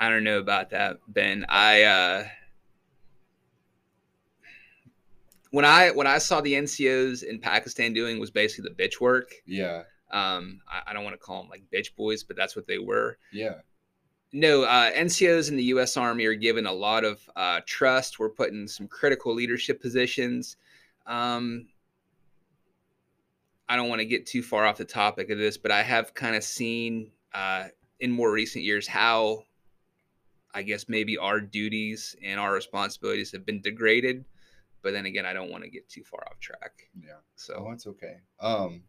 I don't know about that, Ben. I uh when I when I saw the NCOs in Pakistan doing was basically the bitch work. Yeah, Um, I, I don't want to call them like bitch boys, but that's what they were. yeah, No, uh, NCOs in the U.S. Army are given a lot of uh, trust. We're put in some critical leadership positions. Um, I don't want to get too far off the topic of this, but I have kind of seen uh, in more recent years how, I guess, maybe our duties and our responsibilities have been degraded. But then again, I don't want to get too far off track. yeah. Oh, So that's okay. Um,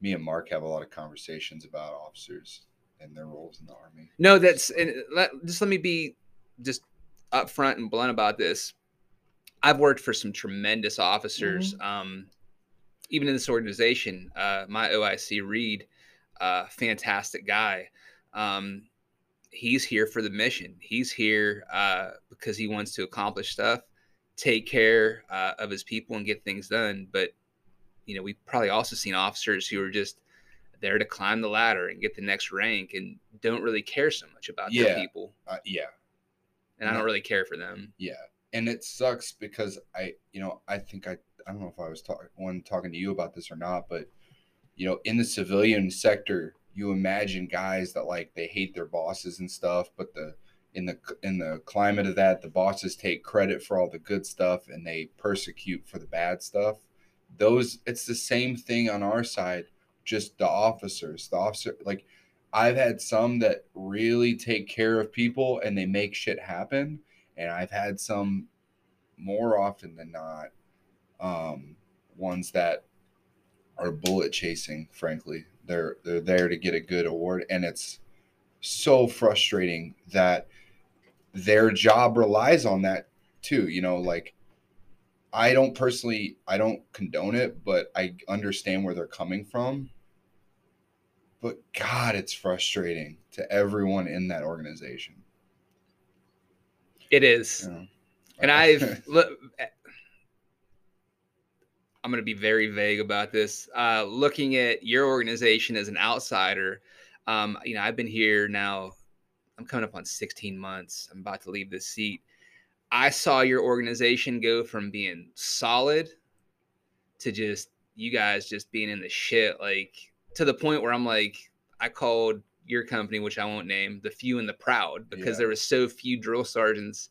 me and Mark have a lot of conversations about officers and their roles in the army. No, that's and let, just let me be just upfront and blunt about this. I've worked for some tremendous officers, um, even in this organization. Uh, my OIC Reed, uh, fantastic guy. Um, he's here for the mission. He's here uh, because he wants to accomplish stuff, take care uh, of his people, and get things done. But you know, we've probably also seen officers who are just there to climb the ladder and get the next rank and don't really care so much about Yeah. their people. Uh, yeah, And I don't really care for them. yeah, and it sucks because I, you know, I think I, I don't know if I was talking one talking to you about this or not, but you know, in the civilian sector, you imagine guys that like they hate their bosses and stuff, but the in the in the climate of that, the bosses take credit for all the good stuff and they persecute for the bad stuff. Those it's the same thing on our side, just the officers. The officer like I've had some that really take care of people and they make shit happen, and I've had some more often than not um ones that are bullet chasing frankly they're they're there to get a good award and it's so frustrating that their job relies on that too you know like i don't personally i don't condone it but i understand where they're coming from but god it's frustrating to everyone in that organization It is. know? And I've look, I'm going to be very vague about this. Uh, looking at your organization as an outsider, um, you know, I've been here now. I'm coming up on 16 months. I'm about to leave this seat. I saw your organization go from being solid to just you guys just being in the shit, like to the point where I'm like, I called your company, which I won't name, the few and the proud, because Yeah. there was so few drill sergeants,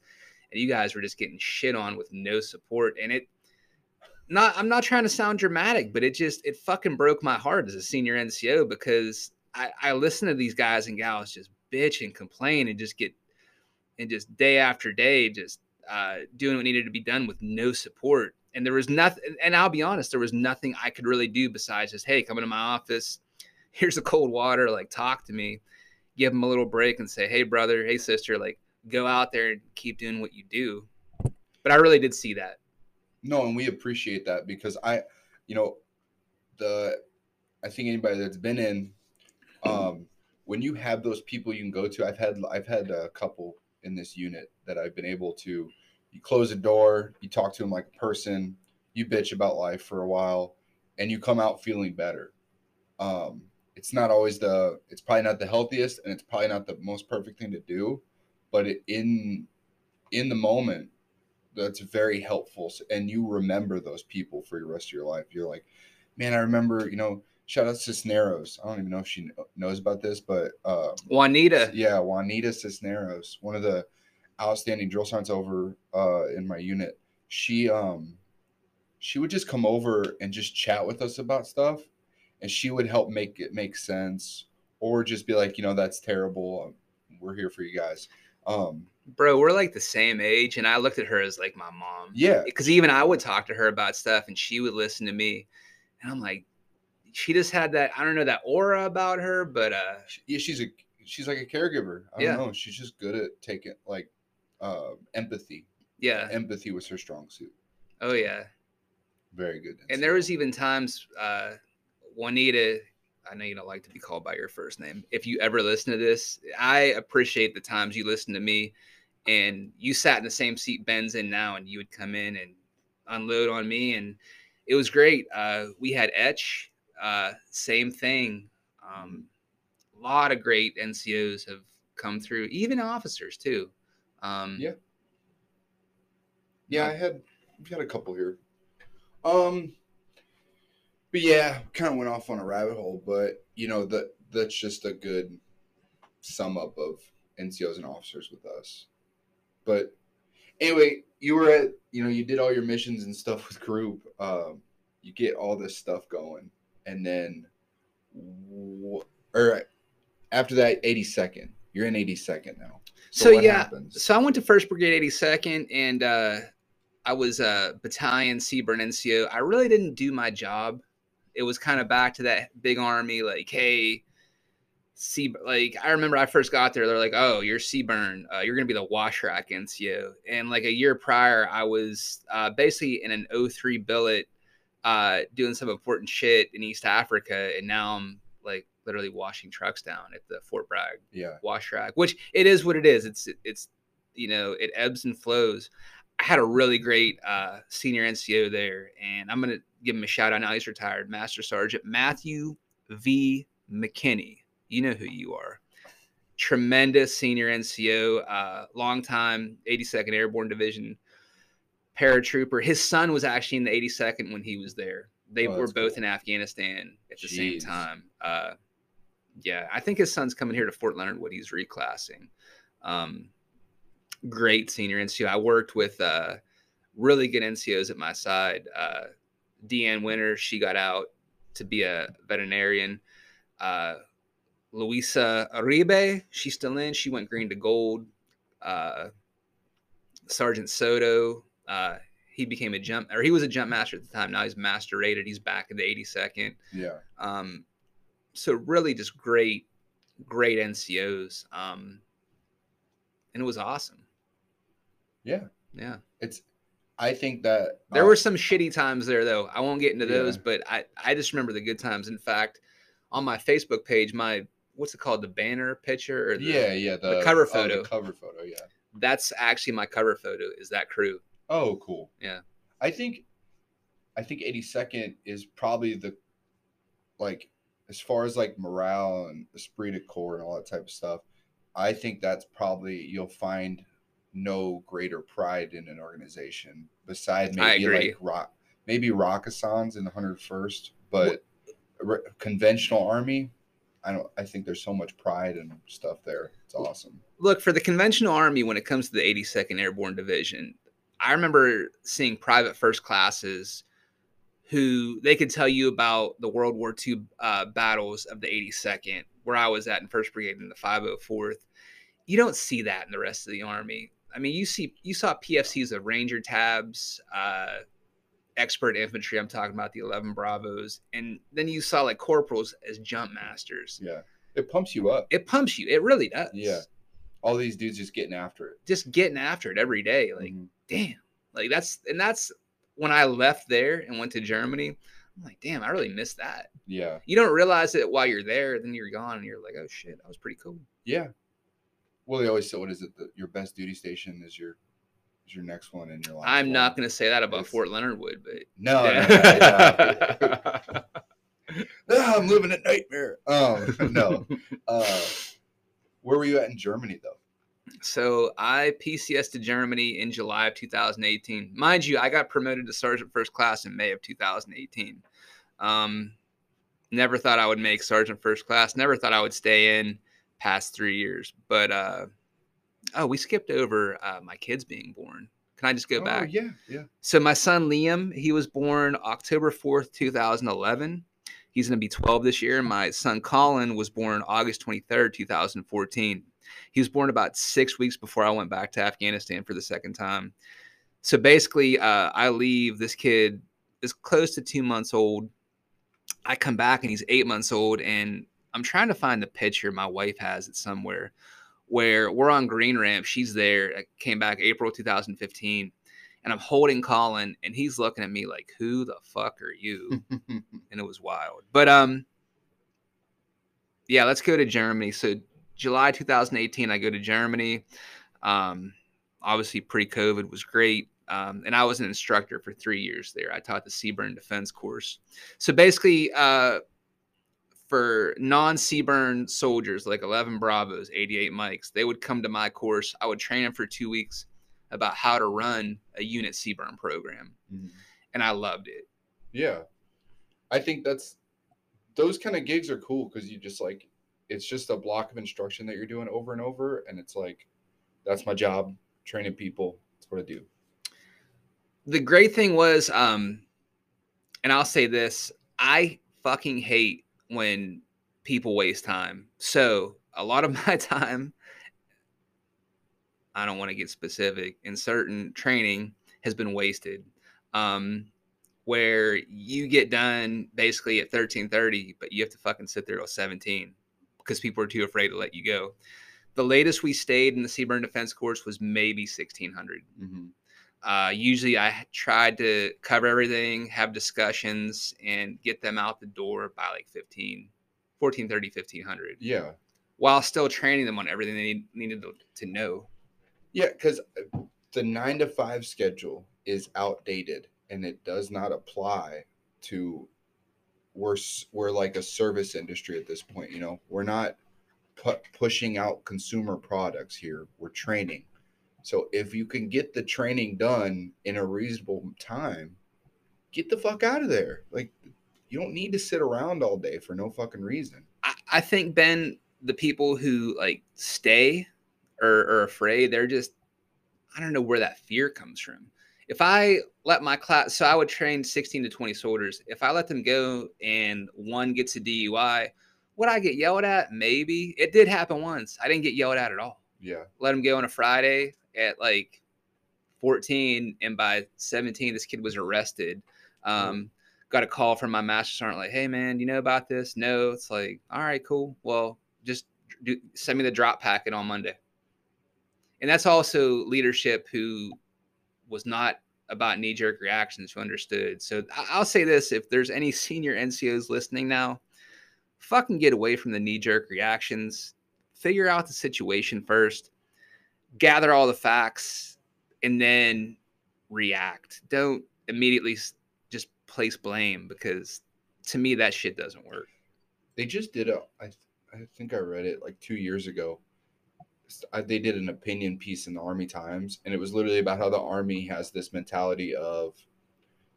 and you guys were just getting shit on with no support, and it. Not, I'm not trying to sound dramatic, but it just it fucking broke my heart as a senior NCO because I, I listen to these guys and gals just bitch and complain and just get and just day after day just uh, doing what needed to be done with no support. And there was nothing. And I'll be honest, there was nothing I could really do besides just hey, come into my office. Here's a cold water. Like talk to me, give them a little break, and say hey brother, hey sister, like go out there and keep doing what you do. But I really did see that. No, and we appreciate that because I, you know, the I think anybody that's been in, um, when you have those people you can go to, I've had I've had a couple in this unit that I've been able to. You close a door, you talk to them like a person, you bitch about life for a while, and you come out feeling better. Um, it's not always the it's probably not the healthiest, and it's probably not the most perfect thing to do, but it, in in the moment that's very helpful and you remember those people for the rest of your life you're like man i remember you know shout out to cisneros. I don't even know if she knows about this but uh, Juanita, yeah juanita cisneros one of the outstanding drill sergeants over uh, in my unit. She um she would just come over and just chat with us about stuff and she would help make it make sense or just be like you know that's terrible. Um, we're here for you guys. Um bro, we're like the same age, and I looked at her as like my mom. yeah. Because even I would talk to her about stuff and she would listen to me. And I'm like, she just had that, I don't know, that aura about her, but uh yeah, she's a she's like a caregiver. I Yeah. don't know. She's just good at taking like uh, empathy. yeah. Empathy was her strong suit. Oh yeah. Very good. And there was even times uh Juanita, I know you don't like to be called by your first name. If you ever listen to this, I appreciate the times you listen to me and you sat in the same seat Ben's in now and you would come in and unload on me and it was great. Uh we had Etch, uh same thing. Um a lot of great NCOs have come through, even officers too. Um Yeah. yeah, I had we had a couple here. Um, but yeah, kind of went off on a rabbit hole. But you know that that's just a good sum up of NCOs and officers with us. But anyway, you were at you know you did all your missions and stuff with group. Um, you get all this stuff going, and then or after that, eighty second. You're in eighty second now. So, what yeah, happens? so I went to First Brigade 82nd, and uh, I was a battalion CBRN NCO. I really didn't do my job. It was kind of back to that big army, like, hey, Sea, like I remember I first got there, they're like, oh, you're CBRN, uh, you're gonna be the wash rack NCO. And like a year prior, I was uh, basically in an 03 billet, uh, doing some important shit in East Africa, and now I'm like literally washing trucks down at the Fort Bragg Yeah. wash rack, which it is what it is. It's it's you know it ebbs and flows. I had a really great uh, senior NCO there, and I'm gonna give him a shout out now. He's retired, Master Sergeant Matthew V. McKinney. You know who you are. Tremendous senior NCO, uh, long time 82nd Airborne Division paratrooper. His son was actually in the 82nd when he was there. They Oh, were both cool. in Afghanistan at the same time. Uh, yeah, I think his son's coming here to Fort Leonard Wood. He's reclassing. Um, great senior NCO. I worked with uh, really good NCOs at my side. Uh, Deanne Winter, she got out to be a veterinarian. Uh, Luisa Aribe, she's still in. She went green to gold. Uh, Sergeant Soto, uh, he became a jump, or he was a jump master at the time. Now he's master rated. He's back in the 82nd. Yeah. Um, so really just great, great NCOs. Um, and it was awesome. Yeah. Yeah. It's. I think that There uh, were some shitty times there though. I won't get into Yeah. those, but I, I just remember the good times. In fact, on my Facebook page, my what's it called? The banner picture or the, Yeah, yeah. The, cover oh, photo. the cover photo. Yeah. that's actually my cover photo is that crew. Oh, cool. Yeah. I think I think 82nd is probably the like as far as like morale and esprit de corps and all that type of stuff. I think that's probably you'll find no greater pride in an organization beside maybe like rock maybe Rakkasans in the 101st, but re- conventional army. I don't. I think there's so much pride and stuff there. It's awesome. look for the conventional army when it comes to the 82nd airborne division i remember seeing private first classes who they could tell you about the world war ii uh, battles of the 82nd where i was at in 1st brigade in the 504th you don't see that in the rest of the army. I mean you see you saw pfcs of ranger tabs uh, expert infantry i'm talking about the 11 bravos and then you saw like corporals as jump masters. Yeah, it pumps you up. it pumps you. It really does. Yeah. All these dudes just getting after it. just getting after it every day. Like, Mhm. damn. Like that's and that's when I left there and went to Germany. I'm like, damn, I really missed that. Yeah, You don't realize it while you're there, then you're gone and you're like, oh shit, that was pretty cool. yeah. Well, they always say, "What is it? The, your best duty station is your is your next one in your life." I'm not gonna say that about It's- Fort Leonard Wood, but No, no, no, yeah. Ah, I'm living a nightmare. Um, no. Uh, where were you at in Germany though? So I PCS to Germany in July of 2018. Mind you, I got promoted to sergeant first class in May of 2018. Um, never thought I would make sergeant first class. Never thought I would stay in past three years. But uh, oh, we skipped over uh, my kids being born. Can I just go Oh, back? Yeah, yeah. So my son Liam, he was born October 4th, 2011. He's going to be 12 this year. My son Colin was born August 23rd, 2014. He was born about six weeks before I went back to Afghanistan for the second time. So basically, uh, I leave. This kid is close to two months old. I come back and he's eight months old, and I'm trying to find the picture. My wife has it somewhere where we're on Green Ramp. She's there. I came back April 2015 and I'm holding Colin, and he's looking at me like, "Who the fuck are you?" and it was wild. But um, yeah, let's go to Germany. So July 2018, I go to Germany. Um, obviously pre-COVID was great. Um, and I was an instructor for three years there. I taught the CBRN Defense course. So basically, uh, for non-CBRN soldiers like 11 Bravos, 88 Mikes, they would come to my course. I would train them for two weeks about how to run a unit CBRN program, Mhm. and I loved it. Yeah. I think that's those kind of gigs are cool because you just like it's just a block of instruction that you're doing over and over, and it's like that's my job, training people. That's what I do. the great thing was um and i'll say this i fucking hate when people waste time so a lot of my time i don't want to get specific in certain training has been wasted um where you get done basically at 1330 but you have to fucking sit there till 17 because people are too afraid to let you go the latest we stayed in the CBRN defense course was maybe 1600 Mm-hmm. uh, usually I tried to cover everything, have discussions, and get them out the door by like 15, 1430, 1500, Yeah, while still training them on everything they need, needed to, to know. Yeah, because uh, the nine to five schedule is outdated and it does not apply to we're we're like a service industry at this point. You know, we're not pu- pushing out consumer products here. We're training. So if you can get the training done in a reasonable time, get the fuck out of there. Like you don't need to sit around all day for no fucking reason. I, I think, Ben, the people who like stay or are afraid, they're just, I don't know where that fear comes from. If I let my class, so I would train 16 to 20 soldiers. If I let them go and one gets a DUI, would I get yelled at? Maybe. It did happen once. I didn't get yelled at at all. Yeah. let them go on a Friday at like 14, and by 17, this kid was arrested. Um, got a call from my master sergeant, like, "Hey, man, you know about this?" No. It's like, all right, cool. Well, just do, send me the drop packet on Monday. And that's also leadership who was not about knee jerk reactions, who understood. So I'll say this: if there's any senior NCOs listening now, fucking get away from the knee jerk reactions. Figure out the situation first gather all the facts and then react. Don't immediately just place blame because to me that shit doesn't work. They just did I think I read it like two years ago. They did an opinion piece in the Army Times, and it was literally about how the Army has this mentality of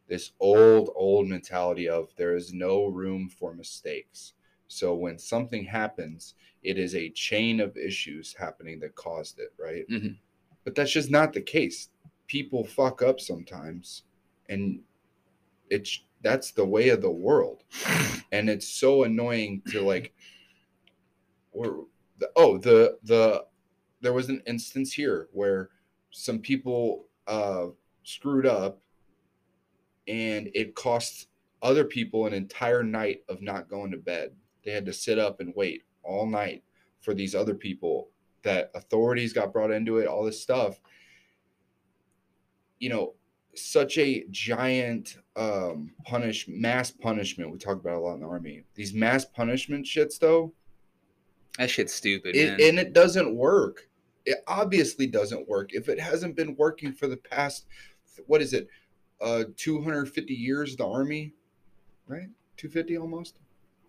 this old, old mentality of there is no room for mistakes. So when something happens, it is a chain of issues happening that caused it, right? Mhm. But that's just not the case. People fuck up sometimes, and it's that's the way of the world and it's so annoying to like or oh the the there was an instance here where some people uh screwed up and it cost other people an entire night of not going to bed. They had to sit up and wait all night for these other people that authorities got brought into it all this stuff. You know such a giant um punish mass punishment. We talk about a lot in the army. These mass punishment shits though That shit's stupid, it, man. and it doesn't work it obviously doesn't work if it hasn't been working for the past what is it uh 250 years the army right 250 almost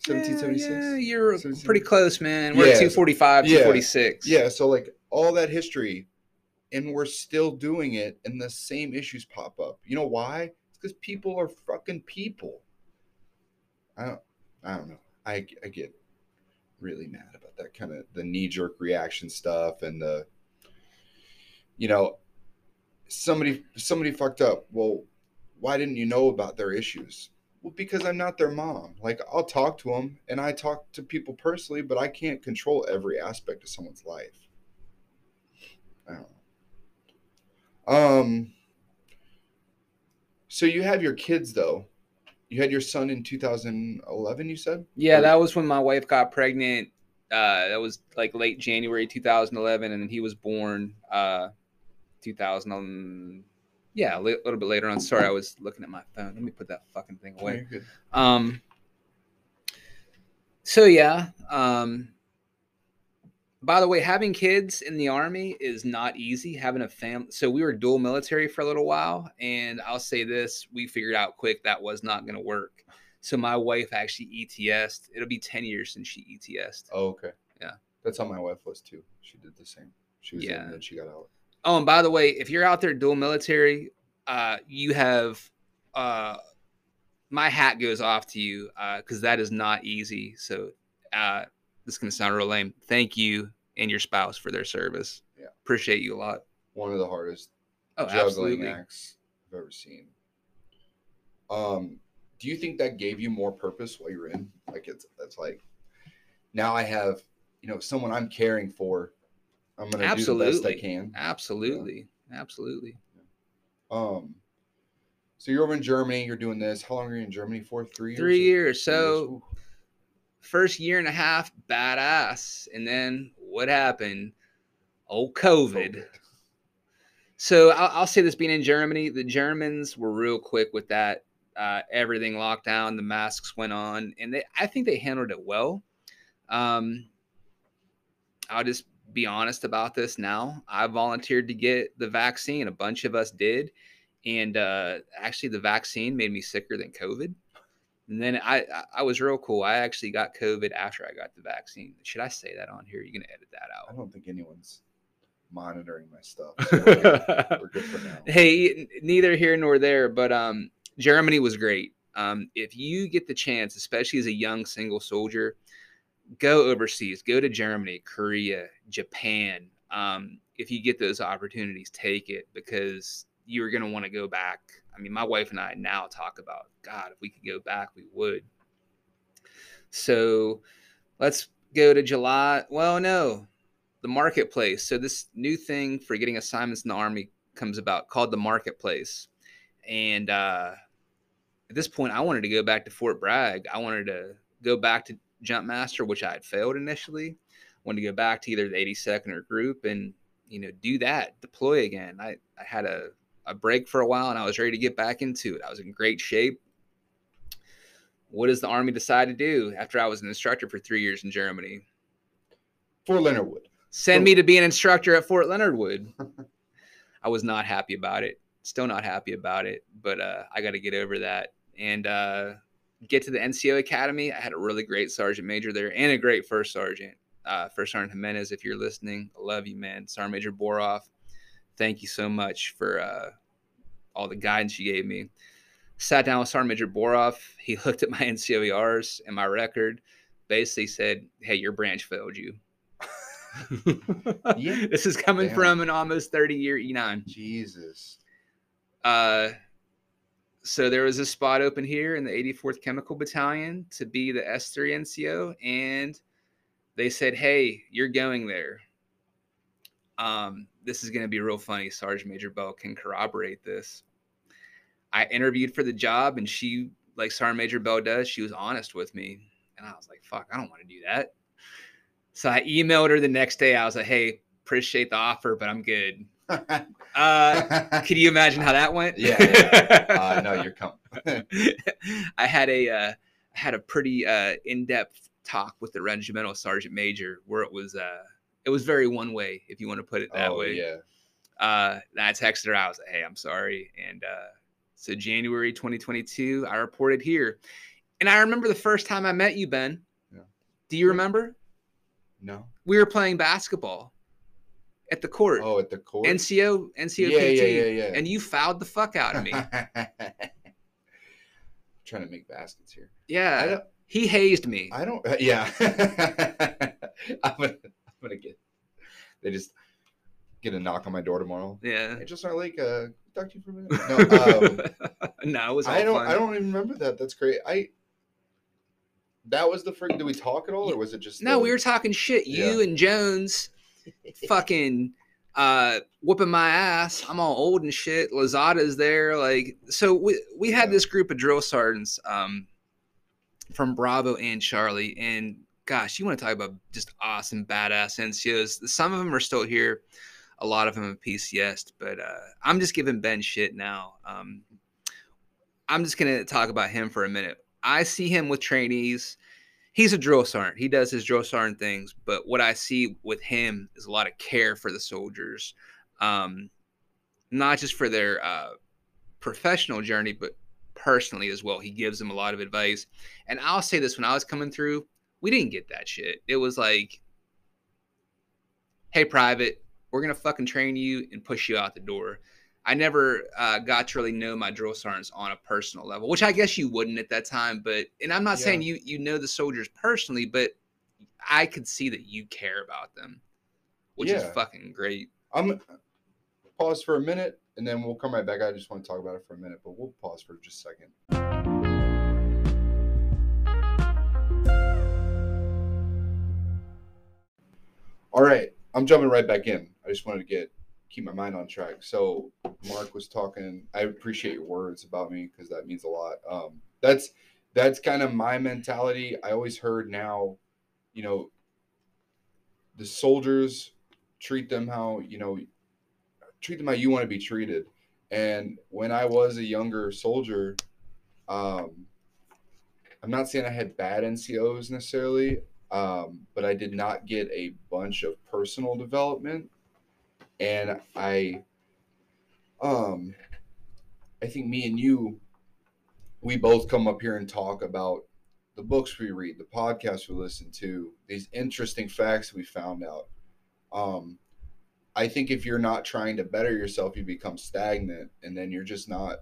1776 Yeah, you're pretty close, man. We're at Yeah. 245, Yeah. 246. Yeah, so like all that history, and we're still doing it, and the same issues pop up. You know why? It's because people are fucking people. I don't, I don't know. I I get really mad about that kind of the knee jerk reaction stuff and the, you know, somebody somebody fucked up. Well, why didn't you know about their issues? Well, because I'm not their mom. Like I'll talk to them, and I talk to people personally, but I can't control every aspect of someone's life. I don't know. Um. So you have your kids though. You had your son in 2011. You said. Yeah, Or- that was when my wife got pregnant. Uh, that was like late January 2011, and then he was born uh, 2000. um, Yeah, a li- little bit later on. Sorry, I was looking at my phone. Let me put that fucking thing away. Um. So yeah. Um. By the way, having kids in the army is not easy. Having a family. So we were dual military for a little while, and I'll say this: we figured out quick that was not going to work. So my wife actually ETS'd. It'll be ten years since she ETS'd. Oh, okay. Yeah. That's how my wife was too. She did the same. She was in Yeah. and then she got out. Oh, and by the way, if you're out there dual military, uh, you have uh, my hat goes off to you uh, because that is not easy. So uh, this is gonna sound real lame. Thank you and your spouse for their service. Yeah. appreciate you a lot. One of the hardest Oh, juggling absolutely. acts I've ever seen. Um, do you think that gave you more purpose while you're in? Like it's it's like now I have you know someone I'm caring for. I'm gonna do the best I Absolutely. can. Absolutely, absolutely. Um, so you're over in Germany. You're doing this. How long are you in Germany for? Three years. Three years. three years? So Ooh. First year and a half, badass, and then what happened? Oh, COVID. So I'll, I'll say this: being in Germany, the Germans were real quick with that. Uh, everything locked down, the masks went on, and they, I think they handled it well. Um, I'll just be honest about this now. I volunteered to get the vaccine. A bunch of us did, and uh, actually, the vaccine made me sicker than COVID. And then I, I- was real cool. I actually got COVID after I got the vaccine. Should I say that on here? You're gonna edit that out. I don't think anyone's monitoring my stuff. so we're, good. We're good for now. hey, neither here nor there, but um, Germany was great. Um, if you get the chance, especially as a young single soldier, go overseas, go to Germany, Korea, Japan. Um, if you get those opportunities, take it because you're going to want to go back. I mean, my wife and I now talk about, God, if we could go back, we would. So let's go to July. Well, no, the marketplace. So this new thing for getting assignments in the army comes about called the marketplace. And uh, at this point, I wanted to go back to Fort Bragg. I wanted to go back to Jump Master, which I had failed initially. wanted to go back to either the 82nd or group and you know do that, deploy again. I, I had a, a break for a while and I was ready to get back into it. I was in great shape. What does the army decide to do after I was an instructor for three years in Germany? Fort Leonard Wood. Send me to be an instructor at Fort Leonard Wood. I was not happy about it. Still not happy about it, but uh, I got to get over that. and uh, get to the NCO Academy. I had a really great sergeant major there and a great first sergeant. Uh, first Sergeant Jimenez, if you're listening, I love you, man. Sergeant Major Boroff, thank you so much for uh, all the guidance you gave me. Sat down with Sergeant Major Boroff. He looked at my NCOERs and my record, basically said, Hey, your branch failed you. Yeah. This is coming Damn. from an almost 30 year E9. Jesus. Uh, so there was a spot open here in the 84th Chemical Battalion to be the S3 NCO, and they said, "Hey, you're going there." Um, this is going to be real funny. Sergeant Major Bell can corroborate this. I interviewed for the job, and she, like Sergeant Major Bell does, she was honest with me, and I was like, "Fuck, I don't want to do that." So I emailed her the next day. I was like, "Hey, appreciate the offer, but I'm good." Uh, can you imagine how that went? Yeah, yeah. uh, no, you're coming. I had a uh, I had a pretty uh, in-depth talk with the regimental sergeant major where it was uh, it was very one way if you want to put it that oh, way. yeah. Uh, I texted her. I was like, "Hey, I'm sorry." And uh, so January 2022, I reported here, and I remember the first time I met you, Ben. Yeah. Do you remember? No. We were playing basketball at the court. Oh, at the court. NCO NCO Yeah, yeah, yeah, yeah. and you fouled the fuck out of me. Trying to make baskets here. Yeah, he hazed me. I don't. Yeah. I'm gonna. I'm gonna get. They just get a knock on my door tomorrow. yeah. Hey, just our lake. Uh, talk to you for a minute. No, um, no, it was I don't. fun. I don't even remember that. That's great. I. That was the freak. Did we talk at all, or was it just? No, the- we were talking shit. You Yeah. and Jones, fucking uh, whooping my ass. I'm all old and shit. Lazada's there, like so. We we had Yeah. this group of drill sergeants um, from Bravo and Charlie, and gosh, you want to talk about just awesome badass NCOs. Some of them are still here. A lot of them have PCSed, but uh, I'm just giving Ben shit now. Um, I'm just gonna talk about him for a minute. I see him with trainees. He's a drill sergeant. He does his drill sergeant things, but what I see with him is a lot of care for the soldiers, um, not just for their uh, professional journey, but personally as well. He gives them a lot of advice. And I'll say this: when I was coming through, we didn't get that shit. It was like, "Hey, private, we're gonna fucking train you and push you out the door." I never uh, got to really know my drill sergeants on a personal level, which I guess you wouldn't at that time. But and I'm not Yeah. saying you you know the soldiers personally, but I could see that you care about them, which is fucking great. I'm pause for a minute, and then we'll come right back. I just want to talk about it for a minute, but we'll pause for just a second. All right, I'm jumping right back in. I just wanted to get keep my mind on track. So Mark was talking. I appreciate your words about me because that means a lot. Um, that's that's kind of my mentality. I always heard now, you know, the soldiers treat them how you know treat them how you want to be treated. And when I was a younger soldier, um, I'm not saying I had bad NCOs necessarily, um, but I did not get a bunch of personal development. And I, um, I think me and you, we both come up here and talk about the books we read, the podcasts we listen to, these interesting facts we found out. Um, I think if you're not trying to better yourself, you become stagnant, and then you're just not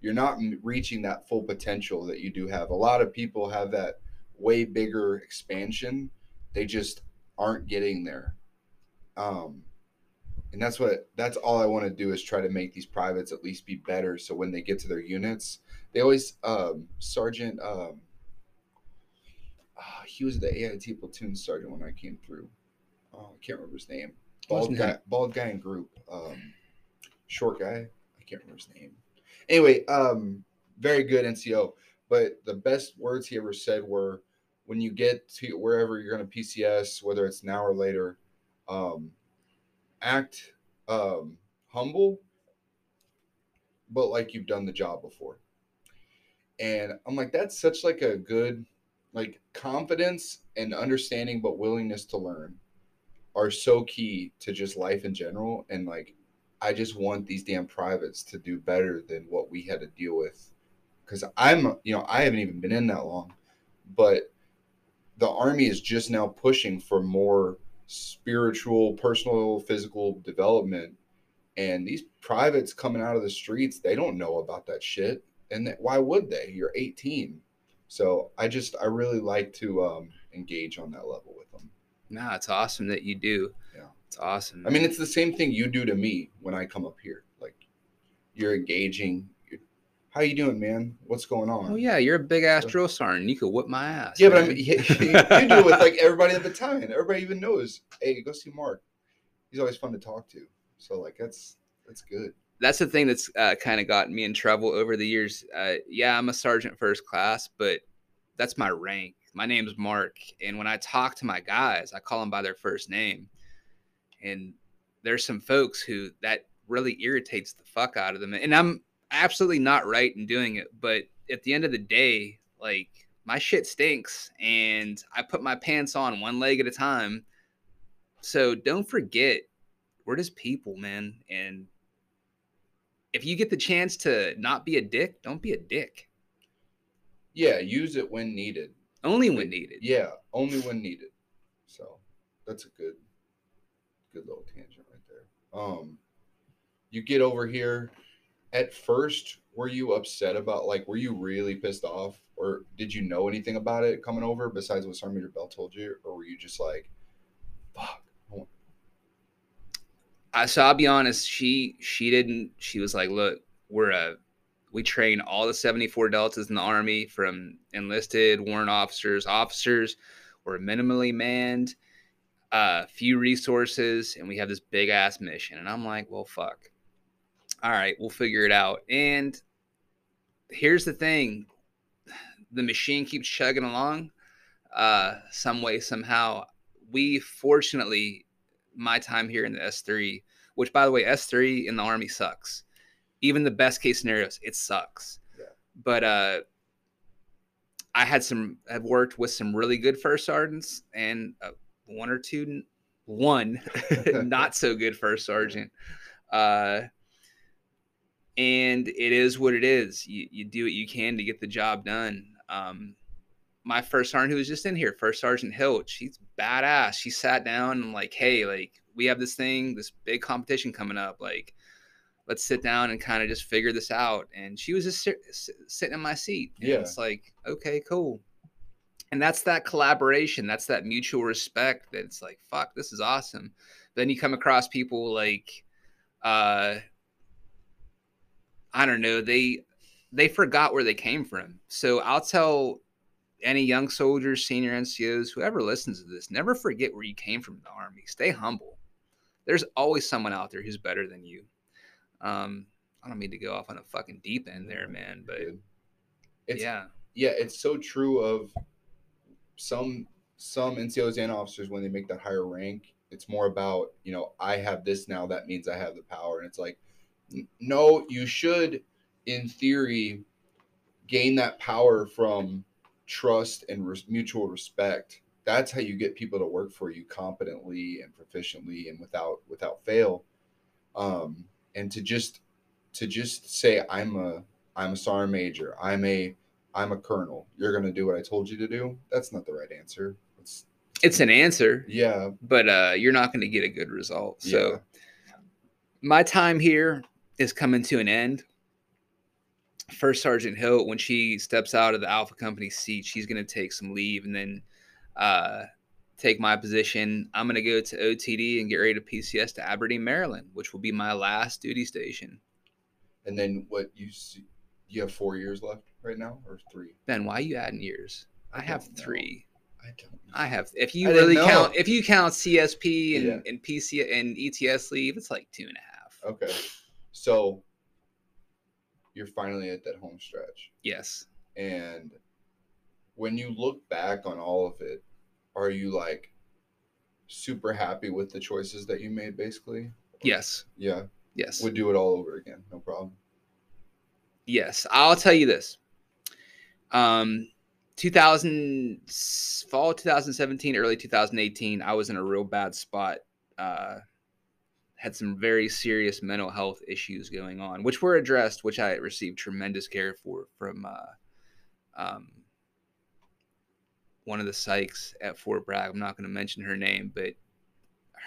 you're not reaching that full potential that you do have. A lot of people have that way bigger expansion. They just aren't getting there. Um, and that's what that's all I want to do is try to make these privates at least be better. So when they get to their units, they always um, Sergeant. Um, ah, he was the AIT platoon sergeant when I came through. Oh, I can't remember his name. Bald Wasn't guy, bald guy in group. Um, short guy. I can't remember his name. Anyway, um, very good NCO. But the best words he ever said were, "When you get to wherever you're going to PCS, whether it's now or later, um, act um, humble, but like you've done the job before." And I'm like, that's such like a good, like confidence and understanding, but willingness to learn are so key to just life in general. And like, I just want these damn privates to do better than what we had to deal with because I'm, you know, I haven't even been in that long, but the army is just now pushing for more spiritual, personal, physical development. And these privates coming out of the streets, they don't know about that shit. And that, why would they? You're 18. So I just, I really like to um, engage on that level with them. No, it's awesome that you do. Yeah. It's awesome. I mean, it's the same thing you do to me when I come up here. Like, you're engaging. How you doing, man? What's going on? oh yeah, you're a big ass drill sergeant. You could whip my ass. Yeah, but I man. mean, you, you do it with like everybody in the battalion. Everybody even knows. Hey, go see Mark. He's always fun to talk to. So like, that's that's good. that's the thing that's uh, kind of gotten me in trouble over the years. Uh, yeah, I'm a sergeant first class, but that's my rank. My name's Mark, and when I talk to my guys, I call them by their first name. And there's some folks who that really irritates the fuck out of them, and I'm absolutely not right in doing it. But at the end of the day, like my shit stinks, and I put my pants on one leg at a time. So don't forget, we're just people, man, and if you get the chance to not be a dick, don't be a dick. Yeah, use it when needed. Only when needed. Yeah, only when needed. So that's a good, good little tangent right there. Um, you get over here. At first, were you upset about like? Were you really pissed off, or did you know anything about it coming over besides what Sergeant Major Bell told you, or were you just like, "Fuck"? I so I'll be honest. She she didn't. She was like, "Look, we're a we train all the seventy four deltas in the army, from enlisted, warrant officers, officers. We're minimally manned, uh, few resources, and we have this big ass mission." And I'm like, "Well, fuck. All right, we'll figure it out." And here's the thing: the machine keeps chugging along, uh, some way, somehow. We fortunately my time here in the S3, which by the way, S3 in the army sucks. Even the best case scenarios, it sucks. Yeah. But uh I had some have worked with some really good first sergeants and uh, one or two one not so good first sergeant. Uh and it is what it is. You you do what you can to get the job done. Um my first sergeant who was just in here, First Sergeant Hilt, she's badass. She sat down and like, hey, like we have this thing, this big competition coming up. Like, let's sit down and kind of just figure this out. And she was just sit, sitting in my seat. And Yeah. it's like, okay, cool. And that's that collaboration. That's that mutual respect. That it's like, fuck, this is awesome. Then you come across people like, uh, I don't know, they they forgot where they came from. So I'll tell any young soldiers, senior NCOs, whoever listens to this, never forget where you came from in the Army. Stay humble. There's always someone out there who's better than you. Um, I don't mean to go off on a fucking deep end there, man, but It's, yeah, yeah, it's so true of some some NCOs and officers when they make that higher rank. It's more about you know I have this now that means I have the power, and it's like no, you should in theory gain that power from trust and res- mutual respect. That's how you get people to work for you competently and proficiently and without without fail. Um, and to just to just say I'm a I'm a sergeant major. I'm a I'm a colonel. You're gonna do what I told you to do. That's not the right answer. It's it's an answer, yeah, but uh, you're not going to get a good result. So Yeah. my time here is coming to an end. First Sergeant Hill, when she steps out of the Alpha Company seat, she's going to take some leave and then uh, take my position. I'm going to go to OTD and get ready to PCS to Aberdeen, Maryland, which will be my last duty station. And then what you see, you have four years left right now or three? Ben, why are you adding years? I I have know. three. I don't. I have. If you I really count, if you count CSP and, Yeah. and PC and ETS leave, it's like two and a half. Okay, so you're finally at that home stretch, Yes. and when you look back on all of it, are you like super happy with the choices that you made? Basically, Yes. yeah, Yes. would do it all over again, no problem. Yes, I'll tell you this. Um, 2000 fall 2017, early 2018, I was in a real bad spot uh, had some very serious mental health issues going on, which were addressed, which I received tremendous care for from uh, um, one of the psychs at Fort Bragg. I'm not going to mention her name, but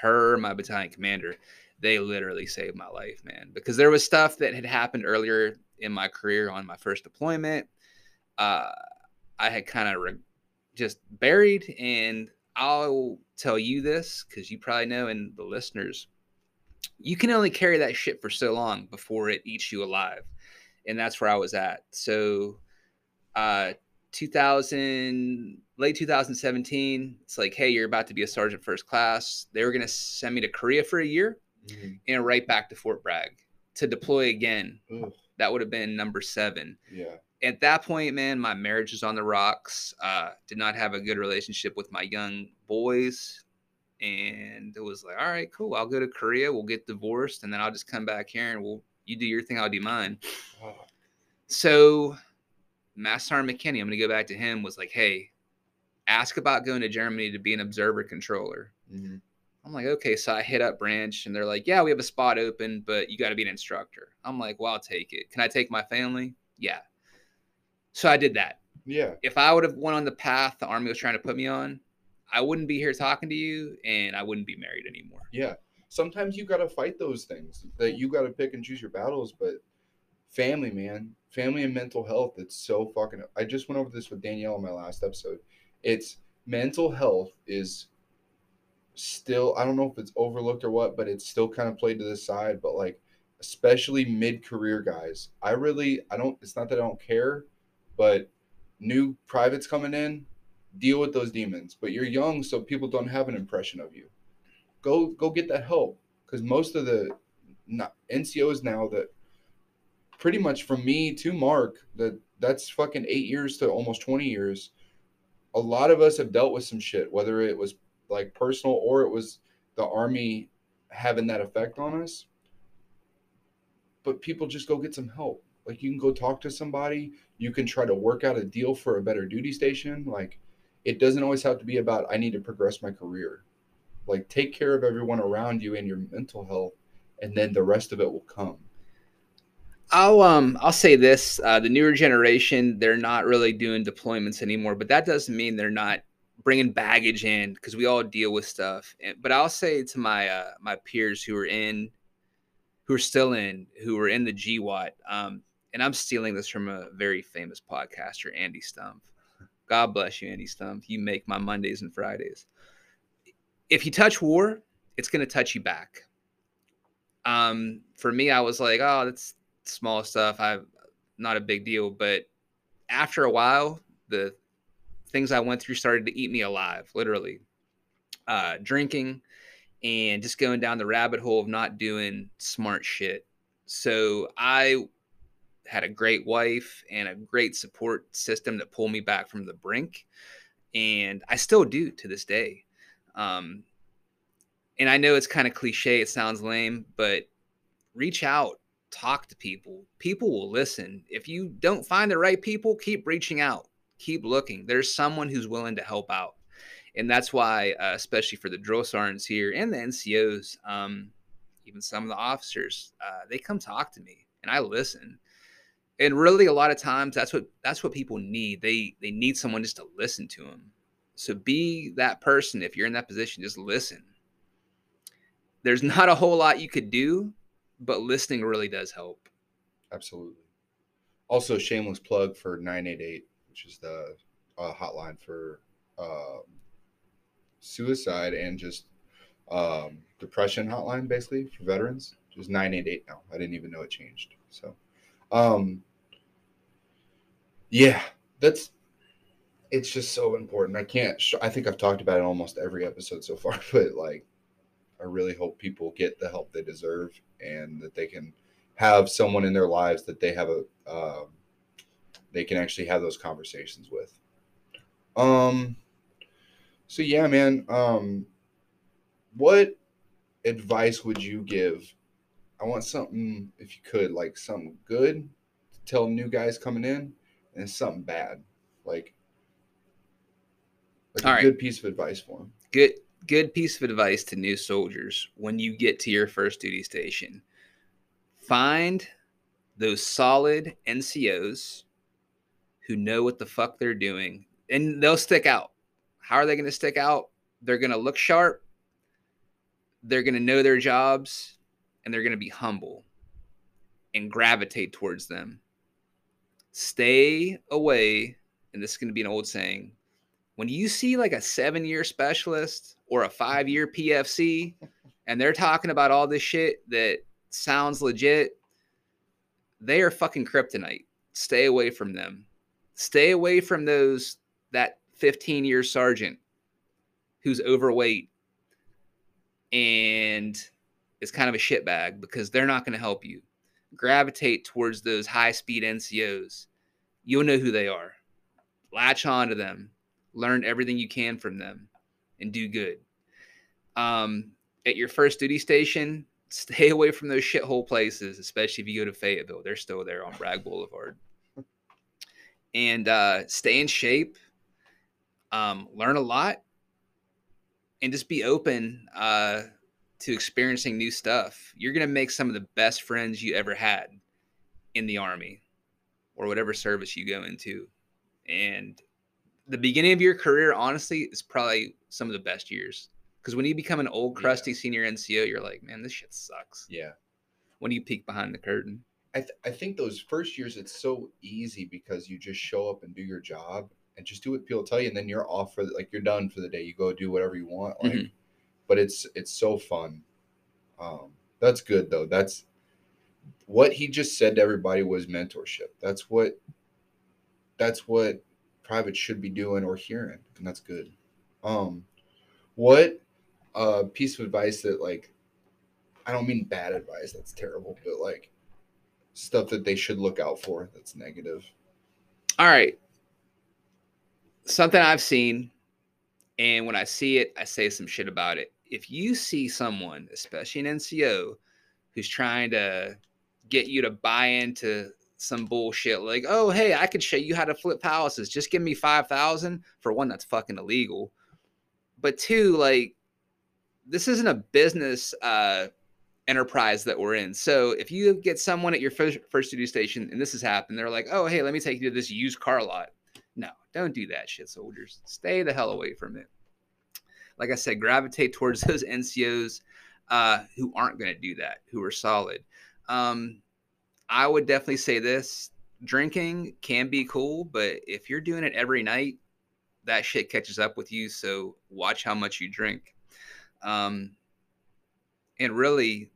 her, my battalion commander, they literally saved my life, man. Because there was stuff that had happened earlier in my career on my first deployment. Uh, I had kind of re- just buried, and I'll tell you this because you probably know, and the listeners you can only carry that shit for so long before it eats you alive. And that's where I was at. So, uh, 2000, late 2017, it's like, hey, you're about to be a sergeant first class. They were going to send me to Korea for a year mm-hmm. and right back to Fort Bragg to deploy again. That would have been number seven. Yeah. At that point, man, my marriage was on the rocks. Uh, did not have a good relationship with my young boys and it was like, all right, cool. I'll go to Korea. We'll get divorced, and then I'll just come back here and we'll you do your thing, I'll do mine. Oh. So, Master McKinney, I'm going to go back to him. Was like, hey, ask about going to Germany to be an observer controller. Mm-hmm. I'm like, okay. So I hit up Branch, and they're like, yeah, we have a spot open, but you got to be an instructor. I'm like, well, I'll take it. Can I take my family? Yeah. So I did that. Yeah. If I would have went on the path the army was trying to put me on, I wouldn't be here talking to you and I wouldn't be married anymore. Yeah. Sometimes you got to fight those things that you got to pick and choose your battles, but family, man, family and mental health, it's so fucking. I just went over this with Danielle in my last episode. It's mental health is still, I don't know if it's overlooked or what, but it's still kind of played to the side. But like, especially mid career guys, I really, I don't, it's not that I don't care, but new privates coming in, deal with those demons. But you're young, so people don't have an impression of you. Go go get that help because most of the not, NCOs now that pretty much from me to Mark that that's fucking eight years to almost twenty years. A lot of us have dealt with some shit, whether it was like personal or it was the army having that effect on us. But people just go get some help. Like you can go talk to somebody. You can try to work out a deal for a better duty station. Like it doesn't always have to be about I need to progress my career. Like take care of everyone around you and your mental health, and then the rest of it will come. I'll um I'll say this: uh, the newer generation they're not really doing deployments anymore, but that doesn't mean they're not bringing baggage in because we all deal with stuff. But I'll say to my uh, my peers who are in, who are still in, who are in the GWOT, um, and I'm stealing this from a very famous podcaster, Andy Stumpf. God bless you, Andy Stumpf. You make my Mondays and Fridays. If you touch war, it's going to touch you back. Um, for me, I was like, oh, that's small stuff. I'm not a big deal. But after a while, the things I went through started to eat me alive, literally. Uh, drinking and just going down the rabbit hole of not doing smart shit. So I had a great wife and a great support system that pulled me back from the brink. And I still do to this day. Um, and I know it's kind of cliche, it sounds lame, but reach out, talk to people. People will listen. If you don't find the right people, keep reaching out, keep looking. There's someone who's willing to help out. And that's why, uh, especially for the drill sergeants here and the NCOs, um, even some of the officers, uh, they come talk to me and I listen and really a lot of times that's what that's what people need. They they need someone just to listen to them so be that person if you're in that position just listen. There's not a whole lot you could do but listening really does help. Absolutely. Also shameless plug for 988 which is the uh, hotline for um, suicide and just um, depression hotline basically for veterans just 988 now. I didn't even know it changed so um, yeah, that's it's just so important. I can't. I think I've talked about it almost every episode so far, but like, I really hope people get the help they deserve and that they can have someone in their lives that they have a um, they can actually have those conversations with. Um. So yeah, man. Um. What advice would you give? I want something, if you could, like something good to tell new guys coming in and it's something bad, like like All a right. good piece of advice for him. Good. good piece of advice to new soldiers when you get to your first duty station find those solid NCOs who know what the fuck they're doing and they'll stick out. How are they going to stick out? They're going to look sharp, they're going to know their jobs, and they're going to be humble and gravitate towards them. Stay away, and this is going to be an old saying. When you see like a seven year specialist or a five year PFC, and they're talking about all this shit that sounds legit, they are fucking kryptonite. Stay away from them. Stay away from those that 15 year sergeant who's overweight and is kind of a shitbag because they're not going to help you. Gravitate towards those high speed NCOs. You'll know who they are. Latch on to them. Learn everything you can from them and do good. Um, at your first duty station, stay away from those shithole places, especially if you go to Fayetteville. They're still there on Bragg Boulevard. And uh, stay in shape, um, learn a lot, and just be open uh, to experiencing new stuff. You're going to make some of the best friends you ever had in the Army or whatever service you go into. And the beginning of your career, honestly, is probably some of the best years because when you become an old, crusty yeah. senior NCO, you're like, man, this shit sucks. Yeah. When you peek behind the curtain. I, th- I think those first years, it's so easy because you just show up and do your job and just do what people tell you, and then you're off for the, like you're done for the day. You go do whatever you want. Like, mm-hmm. but it's it's so fun. Um, that's good though. That's what he just said to everybody was mentorship. That's what that's what private should be doing or hearing, and that's good. Um, what a piece of advice that like I don't mean bad advice, that's terrible, but like stuff that they should look out for that's negative. All right. Something I've seen, and when I see it, I say some shit about it. If you see someone, especially an NCO, who's trying to get you to buy into some bullshit like, oh, hey, I could show you how to flip palaces. Just give me 5,000 for one that's fucking illegal. But two, like, this isn't a business uh, enterprise that we're in. So if you get someone at your first, first studio station and this has happened, they're like, oh, hey, let me take you to this used car lot. No, don't do that shit, soldiers. Stay the hell away from it. Like I said, gravitate towards those NCOs uh, who aren't going to do that, who are solid. Um, I would definitely say this drinking can be cool, but if you're doing it every night, that shit catches up with you. So watch how much you drink. Um, and really,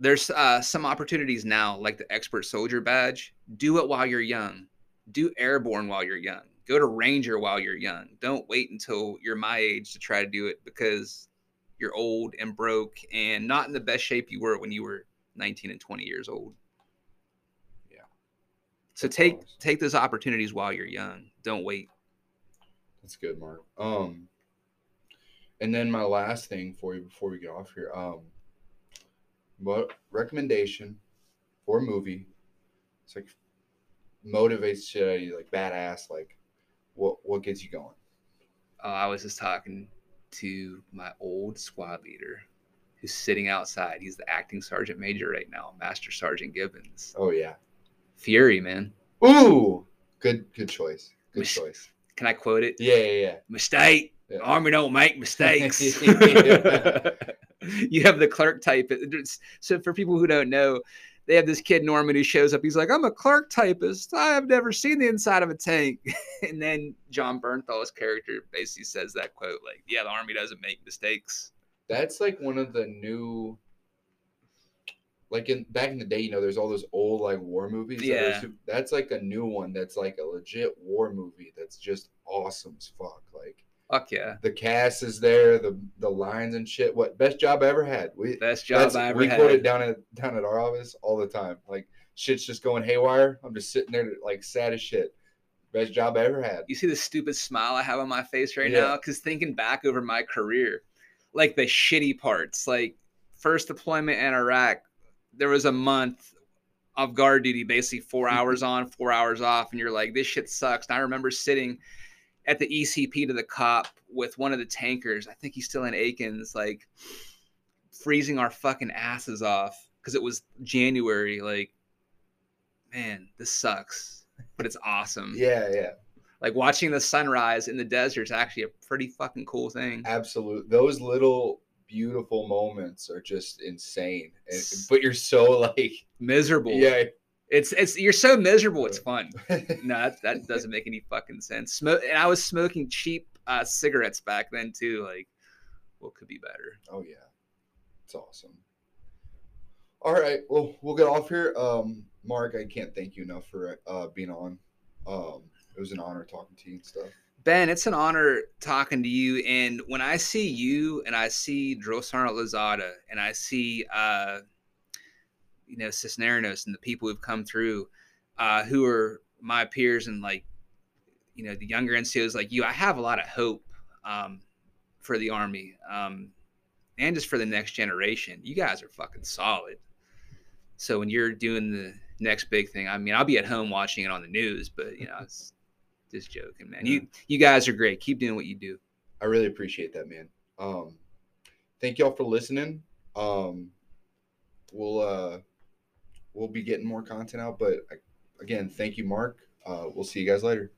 there's uh, some opportunities now, like the expert soldier badge. Do it while you're young. Do airborne while you're young. Go to ranger while you're young. Don't wait until you're my age to try to do it because you're old and broke and not in the best shape you were when you were 19 and 20 years old. Yeah. So take take those opportunities while you're young. Don't wait. That's good, Mark. Um, and then my last thing for you before we get off here, um, what recommendation for a movie? It's like motivates shit out of you, like badass. Like, what what gets you going? Uh, I was just talking to my old squad leader, who's sitting outside. He's the acting sergeant major right now, Master Sergeant Gibbons. Oh yeah, Fury, man. Ooh, good good choice. Good Mis- choice. Can I quote it? Yeah, yeah, yeah. Mistake. Yeah. Army don't make mistakes. you have the clerk type. So for people who don't know, they have this kid Norman who shows up. He's like, "I'm a clerk typist. I have never seen the inside of a tank." and then Jon Bernthal's character basically says that quote, like, "Yeah, the army doesn't make mistakes." That's like one of the new like in back in the day, you know, there's all those old like war movies. Yeah, that that's like a new one. That's like a legit war movie. That's just awesome as fuck. Like, fuck yeah. The cast is there. The the lines and shit. What best job I ever had. We best job I ever we had. We quote it down at down at our office all the time. Like shit's just going haywire. I'm just sitting there like sad as shit. Best job I ever had. You see the stupid smile I have on my face right yeah. now? Because thinking back over my career, like the shitty parts, like first deployment in Iraq, there was a month of guard duty, basically four mm-hmm. hours on, four hours off, and you're like, this shit sucks. And I remember sitting at the ECP to the COP with one of the tankers. I think he's still in Aikens, like freezing our fucking asses off because it was January. Like, man, this sucks, but it's awesome. Yeah, yeah. Like watching the sunrise in the desert is actually a pretty fucking cool thing. Absolute. Those little beautiful moments are just insane. And, but you're so like Miserable. yeah. It's it's you're so miserable. It's fun. No, that, that doesn't make any fucking sense. Smoke, and I was smoking cheap uh, cigarettes back then too. Like, what could be better? oh yeah. It's awesome. All right. Well, we'll get off here. Um, Mark, I can't thank you enough for uh, being on. Um, it was an honor talking to you and stuff. Ben, it's an honor talking to you. And when I see you and I see Sergeant Lazada and I see, uh, you know, Cisneros and the people who've come through, uh, who are my peers and like, you know, the younger NCOs like you, I have a lot of hope um, for the Army um, and just for the next generation. You guys are fucking solid. So when you're doing the next big thing, I mean, I'll be at home watching it on the news, but you know, it's just joking, man. You you guys are great. Keep doing what you do. I really appreciate that, man. Um, thank y'all for listening. Um, we'll uh, we'll be getting more content out, but again, thank you, Mark. Uh, we'll see you guys later.